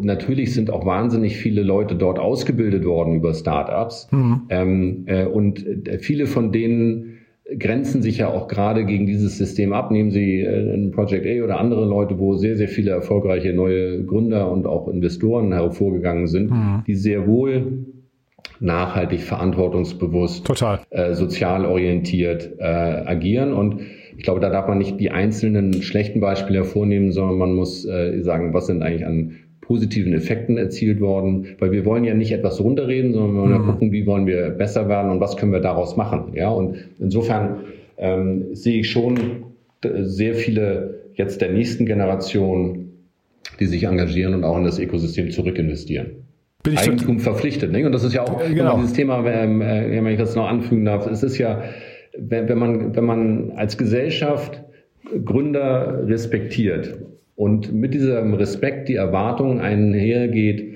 natürlich sind auch wahnsinnig viele Leute dort ausgebildet worden über Startups. Mhm. Ähm, äh, und äh, viele von denen grenzen sich ja auch gerade gegen dieses System ab. Nehmen Sie äh, Project A oder andere Leute, wo sehr, sehr viele erfolgreiche neue Gründer und auch Investoren hervorgegangen sind, mhm. die sehr wohl nachhaltig, verantwortungsbewusst, Total. Äh, sozial orientiert äh, agieren. Und ich glaube, da darf man nicht die einzelnen schlechten Beispiele hervornehmen, sondern man muss äh, sagen, was sind eigentlich an positiven Effekten erzielt worden, weil wir wollen ja nicht etwas runterreden, sondern wir wollen mhm. ja gucken, wie wollen wir besser werden und was können wir daraus machen. Ja, und insofern ähm, sehe ich schon sehr viele jetzt der nächsten Generation, die sich engagieren und auch in das Ökosystem zurückinvestieren. Bin ich Eigentum verpflichtet. Nicht? Und das ist ja auch genau. dieses Thema, ähm, äh, wenn ich das noch anfügen darf, es ist ja, wenn, wenn, man, wenn man als Gesellschaft Gründer respektiert und mit diesem Respekt die Erwartung einhergeht,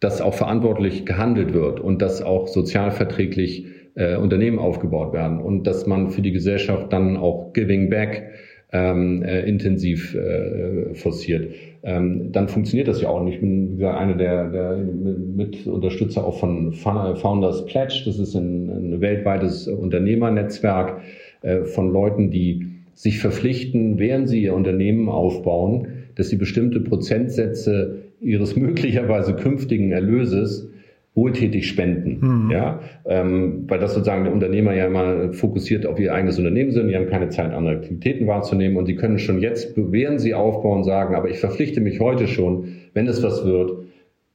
dass auch verantwortlich gehandelt wird und dass auch sozialverträglich äh, Unternehmen aufgebaut werden und dass man für die Gesellschaft dann auch Giving Back ähm, äh, intensiv äh, forciert. Ähm, dann funktioniert das ja auch. Und ich bin wie gesagt, einer der, der Mitunterstützer auch von Founders Pledge. Das ist ein, ein weltweites Unternehmernetzwerk äh, von Leuten, die sich verpflichten, während sie ihr Unternehmen aufbauen, dass sie bestimmte Prozentsätze ihres möglicherweise künftigen Erlöses wohltätig spenden. Mhm. Ja, ähm, weil das sozusagen der Unternehmer ja immer fokussiert auf ihr eigenes Unternehmen sind. Die haben keine Zeit, andere Aktivitäten wahrzunehmen und sie können schon jetzt, während sie aufbauen, sagen, aber ich verpflichte mich heute schon, wenn es was wird,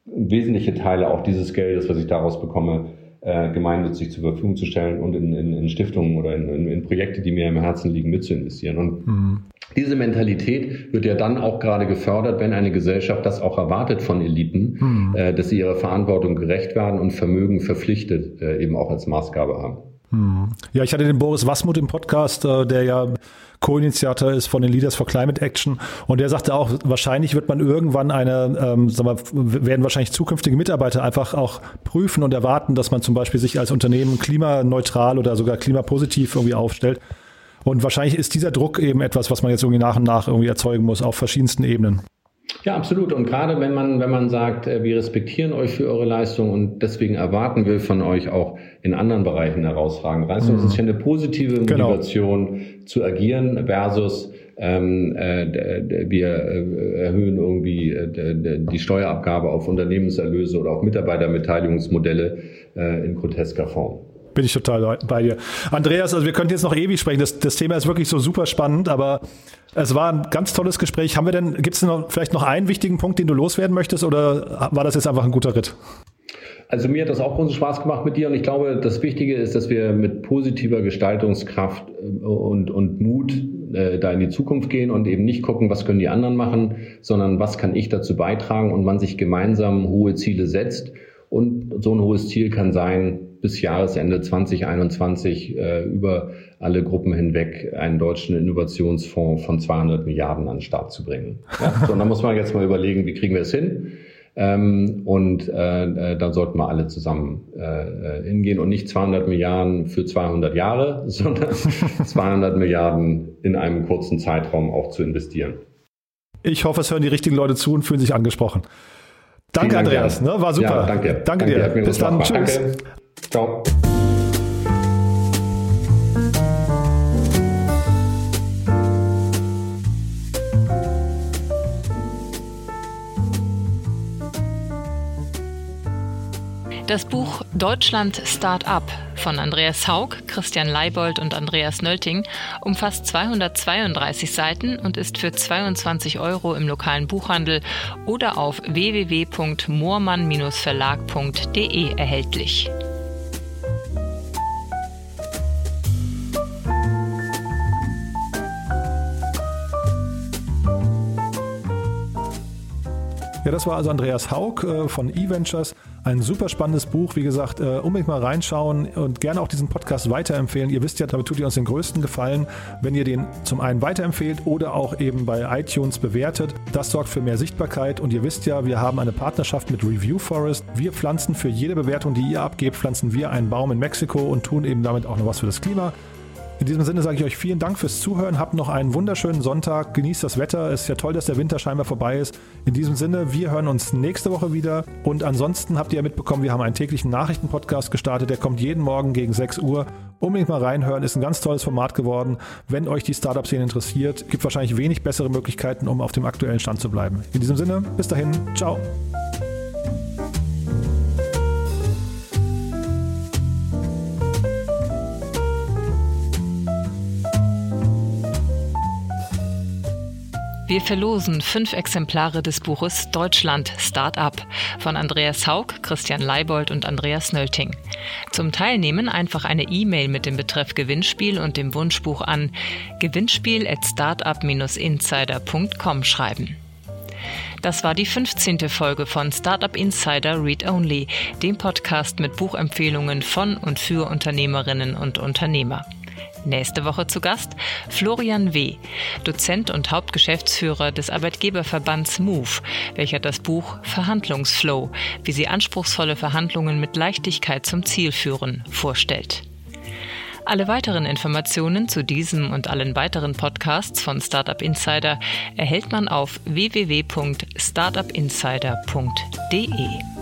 wesentliche Teile auch dieses Geldes, was ich daraus bekomme, äh, gemeinnützig zur Verfügung zu stellen und in, in, in Stiftungen oder in, in, Projekte, die mir im Herzen liegen, mitzuinvestieren. Und mhm. diese Mentalität wird ja dann auch gerade gefördert, wenn eine Gesellschaft das auch erwartet von Eliten, mhm. äh, dass sie ihrer Verantwortung gerecht werden und Vermögen verpflichtet äh, eben auch als Maßgabe haben. Ja, ich hatte den Boris Wasmut im Podcast, äh, der ja Co-Initiator ist von den Leaders for Climate Action. Und der sagte auch, wahrscheinlich wird man irgendwann eine, ähm, sagen wir, werden wahrscheinlich zukünftige Mitarbeiter einfach auch prüfen und erwarten, dass man zum Beispiel sich als Unternehmen klimaneutral oder sogar klimapositiv irgendwie aufstellt. Und wahrscheinlich ist dieser Druck eben etwas, was man jetzt irgendwie nach und nach irgendwie erzeugen muss auf verschiedensten Ebenen. Ja, absolut. Und gerade wenn man, wenn man sagt, äh, wir respektieren euch für eure Leistung und deswegen erwarten wir von euch auch in anderen Bereichen herausragende Leistung, mhm. ist ja eine positive genau. Motivation genau. zu agieren versus ähm, äh, wir äh, erhöhen irgendwie äh, die Steuerabgabe auf Unternehmenserlöse oder auf Mitarbeiterbeteiligungsmodelle äh, in grotesker Form bin ich total bei dir. Andreas, also wir könnten jetzt noch ewig sprechen. Das, das Thema ist wirklich so super spannend, aber es war ein ganz tolles Gespräch. Haben wir denn, gibt es noch, vielleicht noch einen wichtigen Punkt, den du loswerden möchtest oder war das jetzt einfach ein guter Ritt? Also mir hat das auch großen Spaß gemacht mit dir und ich glaube, das Wichtige ist, dass wir mit positiver Gestaltungskraft äh, und, und Mut äh, da in die Zukunft gehen und eben nicht gucken, was können die anderen machen, sondern was kann ich dazu beitragen und man sich gemeinsam hohe Ziele setzt. Und so ein hohes Ziel kann sein, bis Jahresende 2021 äh, über alle Gruppen hinweg einen deutschen Innovationsfonds von 200 Milliarden an den Start zu bringen. Ja? So, und da muss man jetzt mal überlegen, wie kriegen wir es hin? Ähm, und äh, äh, dann sollten wir alle zusammen äh, äh hingehen und nicht 200 Milliarden für 200 Jahre, sondern 200 Milliarden in einem kurzen Zeitraum auch zu investieren. Ich hoffe, es hören die richtigen Leute zu und fühlen sich angesprochen. Danke, Dank, Andreas. Ne? War super. Ja, danke. Danke, danke dir. Bis dann. Tschüss. Danke. Ciao. Das Buch Deutschland Start-up von Andreas Haug, Christian Leibold und Andreas Nölting umfasst 232 Seiten und ist für 22 Euro im lokalen Buchhandel oder auf www.moormann-verlag.de erhältlich. Ja, das war also Andreas Haug äh, von eVentures. Ein super spannendes Buch. Wie gesagt, äh, unbedingt mal reinschauen und gerne auch diesen Podcast weiterempfehlen. Ihr wisst ja, damit tut ihr uns den größten Gefallen, wenn ihr den zum einen weiterempfehlt oder auch eben bei iTunes bewertet. Das sorgt für mehr Sichtbarkeit und ihr wisst ja, wir haben eine Partnerschaft mit Review Forest. Wir pflanzen für jede Bewertung, die ihr abgebt, pflanzen wir einen Baum in Mexiko und tun eben damit auch noch was für das Klima. In diesem Sinne sage ich euch vielen Dank fürs Zuhören. Habt noch einen wunderschönen Sonntag. Genießt das Wetter. Es ist ja toll, dass der Winter scheinbar vorbei ist. In diesem Sinne, wir hören uns nächste Woche wieder. Und ansonsten habt ihr ja mitbekommen, wir haben einen täglichen Nachrichtenpodcast gestartet. Der kommt jeden Morgen gegen 6 Uhr. Unbedingt mal reinhören. Ist ein ganz tolles Format geworden. Wenn euch die Startup-Szene interessiert, gibt wahrscheinlich wenig bessere Möglichkeiten, um auf dem aktuellen Stand zu bleiben. In diesem Sinne, bis dahin. Ciao. Wir verlosen fünf Exemplare des Buches Deutschland Start-up von Andreas Haug, Christian Leibold und Andreas Nölting. Zum Teilnehmen einfach eine E-Mail mit dem Betreff Gewinnspiel und dem Wunschbuch an gewinnspiel at startup-insider.com schreiben. Das war die 15. Folge von Startup Insider Read Only, dem Podcast mit Buchempfehlungen von und für Unternehmerinnen und Unternehmer. Nächste Woche zu Gast Florian W., Dozent und Hauptgeschäftsführer des Arbeitgeberverbands MOVE, welcher das Buch Verhandlungsflow, wie sie anspruchsvolle Verhandlungen mit Leichtigkeit zum Ziel führen, vorstellt. Alle weiteren Informationen zu diesem und allen weiteren Podcasts von Startup Insider erhält man auf www.startupinsider.de.